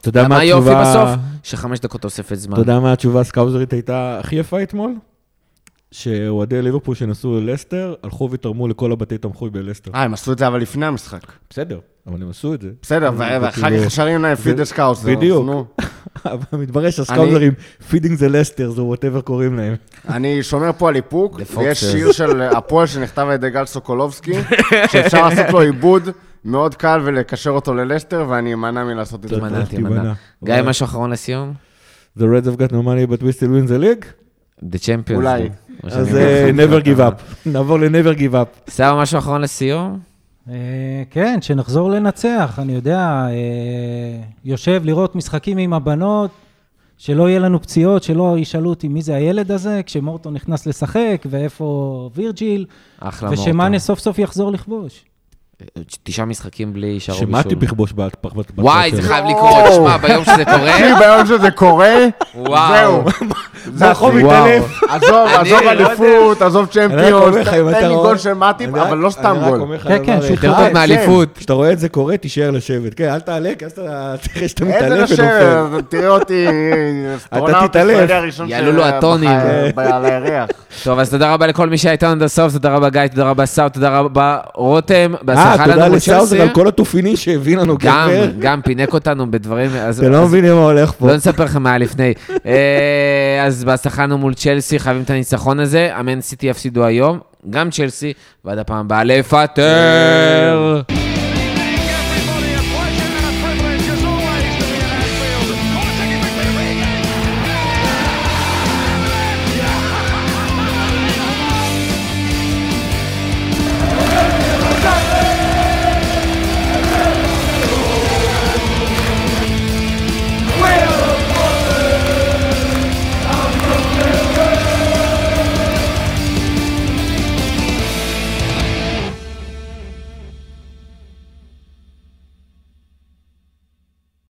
[SPEAKER 3] אתה יודע מה
[SPEAKER 1] מה היופי
[SPEAKER 3] התשובה...
[SPEAKER 1] בסוף? שחמש דקות תוספת זמן.
[SPEAKER 3] אתה יודע מה התשובה הסקאוזרית הייתה הכי יפה אתמול? שאוהדי ליברפול שנסעו ללסטר, הלכו ותרמו לכל הבתי תמחוי בלסטר.
[SPEAKER 2] אה, הם עשו את זה אבל לפני המשחק.
[SPEAKER 3] בסדר, אבל הם עשו את זה.
[SPEAKER 2] בסדר, ואחר כך שרים להם פיד סקאוס.
[SPEAKER 3] בדיוק. אבל מתברר שהסקאוזרים, פידינג זה לסטר, זה וואטאבר קוראים להם.
[SPEAKER 2] אני שומר פה על איפוק,
[SPEAKER 1] The
[SPEAKER 2] ויש. שיר של הפועל שנכתב על ידי גל סוקולובסקי, שאפשר לעשות לו עיבוד מאוד קל ולקשר אותו ללסטר, ואני אמנע מלעשות את זה.
[SPEAKER 1] תימנע.
[SPEAKER 3] תימנע.
[SPEAKER 1] גיא, משהו אחרון לסיום?
[SPEAKER 3] The Reds have got no money but we still win the league?
[SPEAKER 1] The Champions.
[SPEAKER 2] אולי.
[SPEAKER 3] אז. אה, never give up. נעבור ל-never give up.
[SPEAKER 1] סבא, משהו אחרון לסיום?
[SPEAKER 4] אה, כן, שנחזור לנצח, אני יודע, אה, יושב לראות משחקים עם הבנות, שלא יהיה לנו פציעות, שלא ישאלו אותי מי זה הילד הזה, כשמורטון נכנס לשחק, ואיפה וירג'יל. ושמאנה סוף סוף יחזור לכבוש.
[SPEAKER 1] תשעה משחקים בלי שערו
[SPEAKER 3] שמעתי
[SPEAKER 1] בישול.
[SPEAKER 3] יכבוש בהתפרצות.
[SPEAKER 1] וואי, זה חייב לקרות. שמע, ביום שזה קורה,
[SPEAKER 2] תקשיב, ביום שזה קורה. זהו. זה השיא.
[SPEAKER 3] מתעלף.
[SPEAKER 2] עזוב, עזוב. אליפות, עזוב
[SPEAKER 3] אם
[SPEAKER 2] תן
[SPEAKER 3] אתה
[SPEAKER 2] לי גול של מאטיפ, אבל לא סתם גול.
[SPEAKER 4] כן, כן,
[SPEAKER 1] יותר טוב
[SPEAKER 2] כן.
[SPEAKER 1] מאליפות.
[SPEAKER 3] כשאתה רואה את זה קורה, תישאר לשבת. כן, אל תעלה, כי אז אתה תראה שאתה
[SPEAKER 2] איזה
[SPEAKER 3] מתעלף ונופל.
[SPEAKER 2] לשבת, תראה אותי, אסטרונאוט
[SPEAKER 3] תתעלף.
[SPEAKER 1] יעלו לו הטונים.
[SPEAKER 2] על הירח.
[SPEAKER 1] טוב, אז תודה רבה לכל מי שהיה איתנו עד הסוף, תודה רבה גיא, תודה רבה סאו, תודה רבה רותם,
[SPEAKER 3] אה, תודה
[SPEAKER 1] מול
[SPEAKER 3] לסאוזר. על כל התופינים שהביא לנו
[SPEAKER 1] גם,
[SPEAKER 3] גבר.
[SPEAKER 1] גם פינק אותנו בדברים,
[SPEAKER 3] אתם לא מבינים מה הולך פה.
[SPEAKER 1] לא נספר לכם מה היה לפני. אה, אז לנו מול צ'לסי, חייבים את הניצחון הזה, אמן סיטי יפסידו היום, גם צ'לסי, ועד הפעם הבאה לפטר.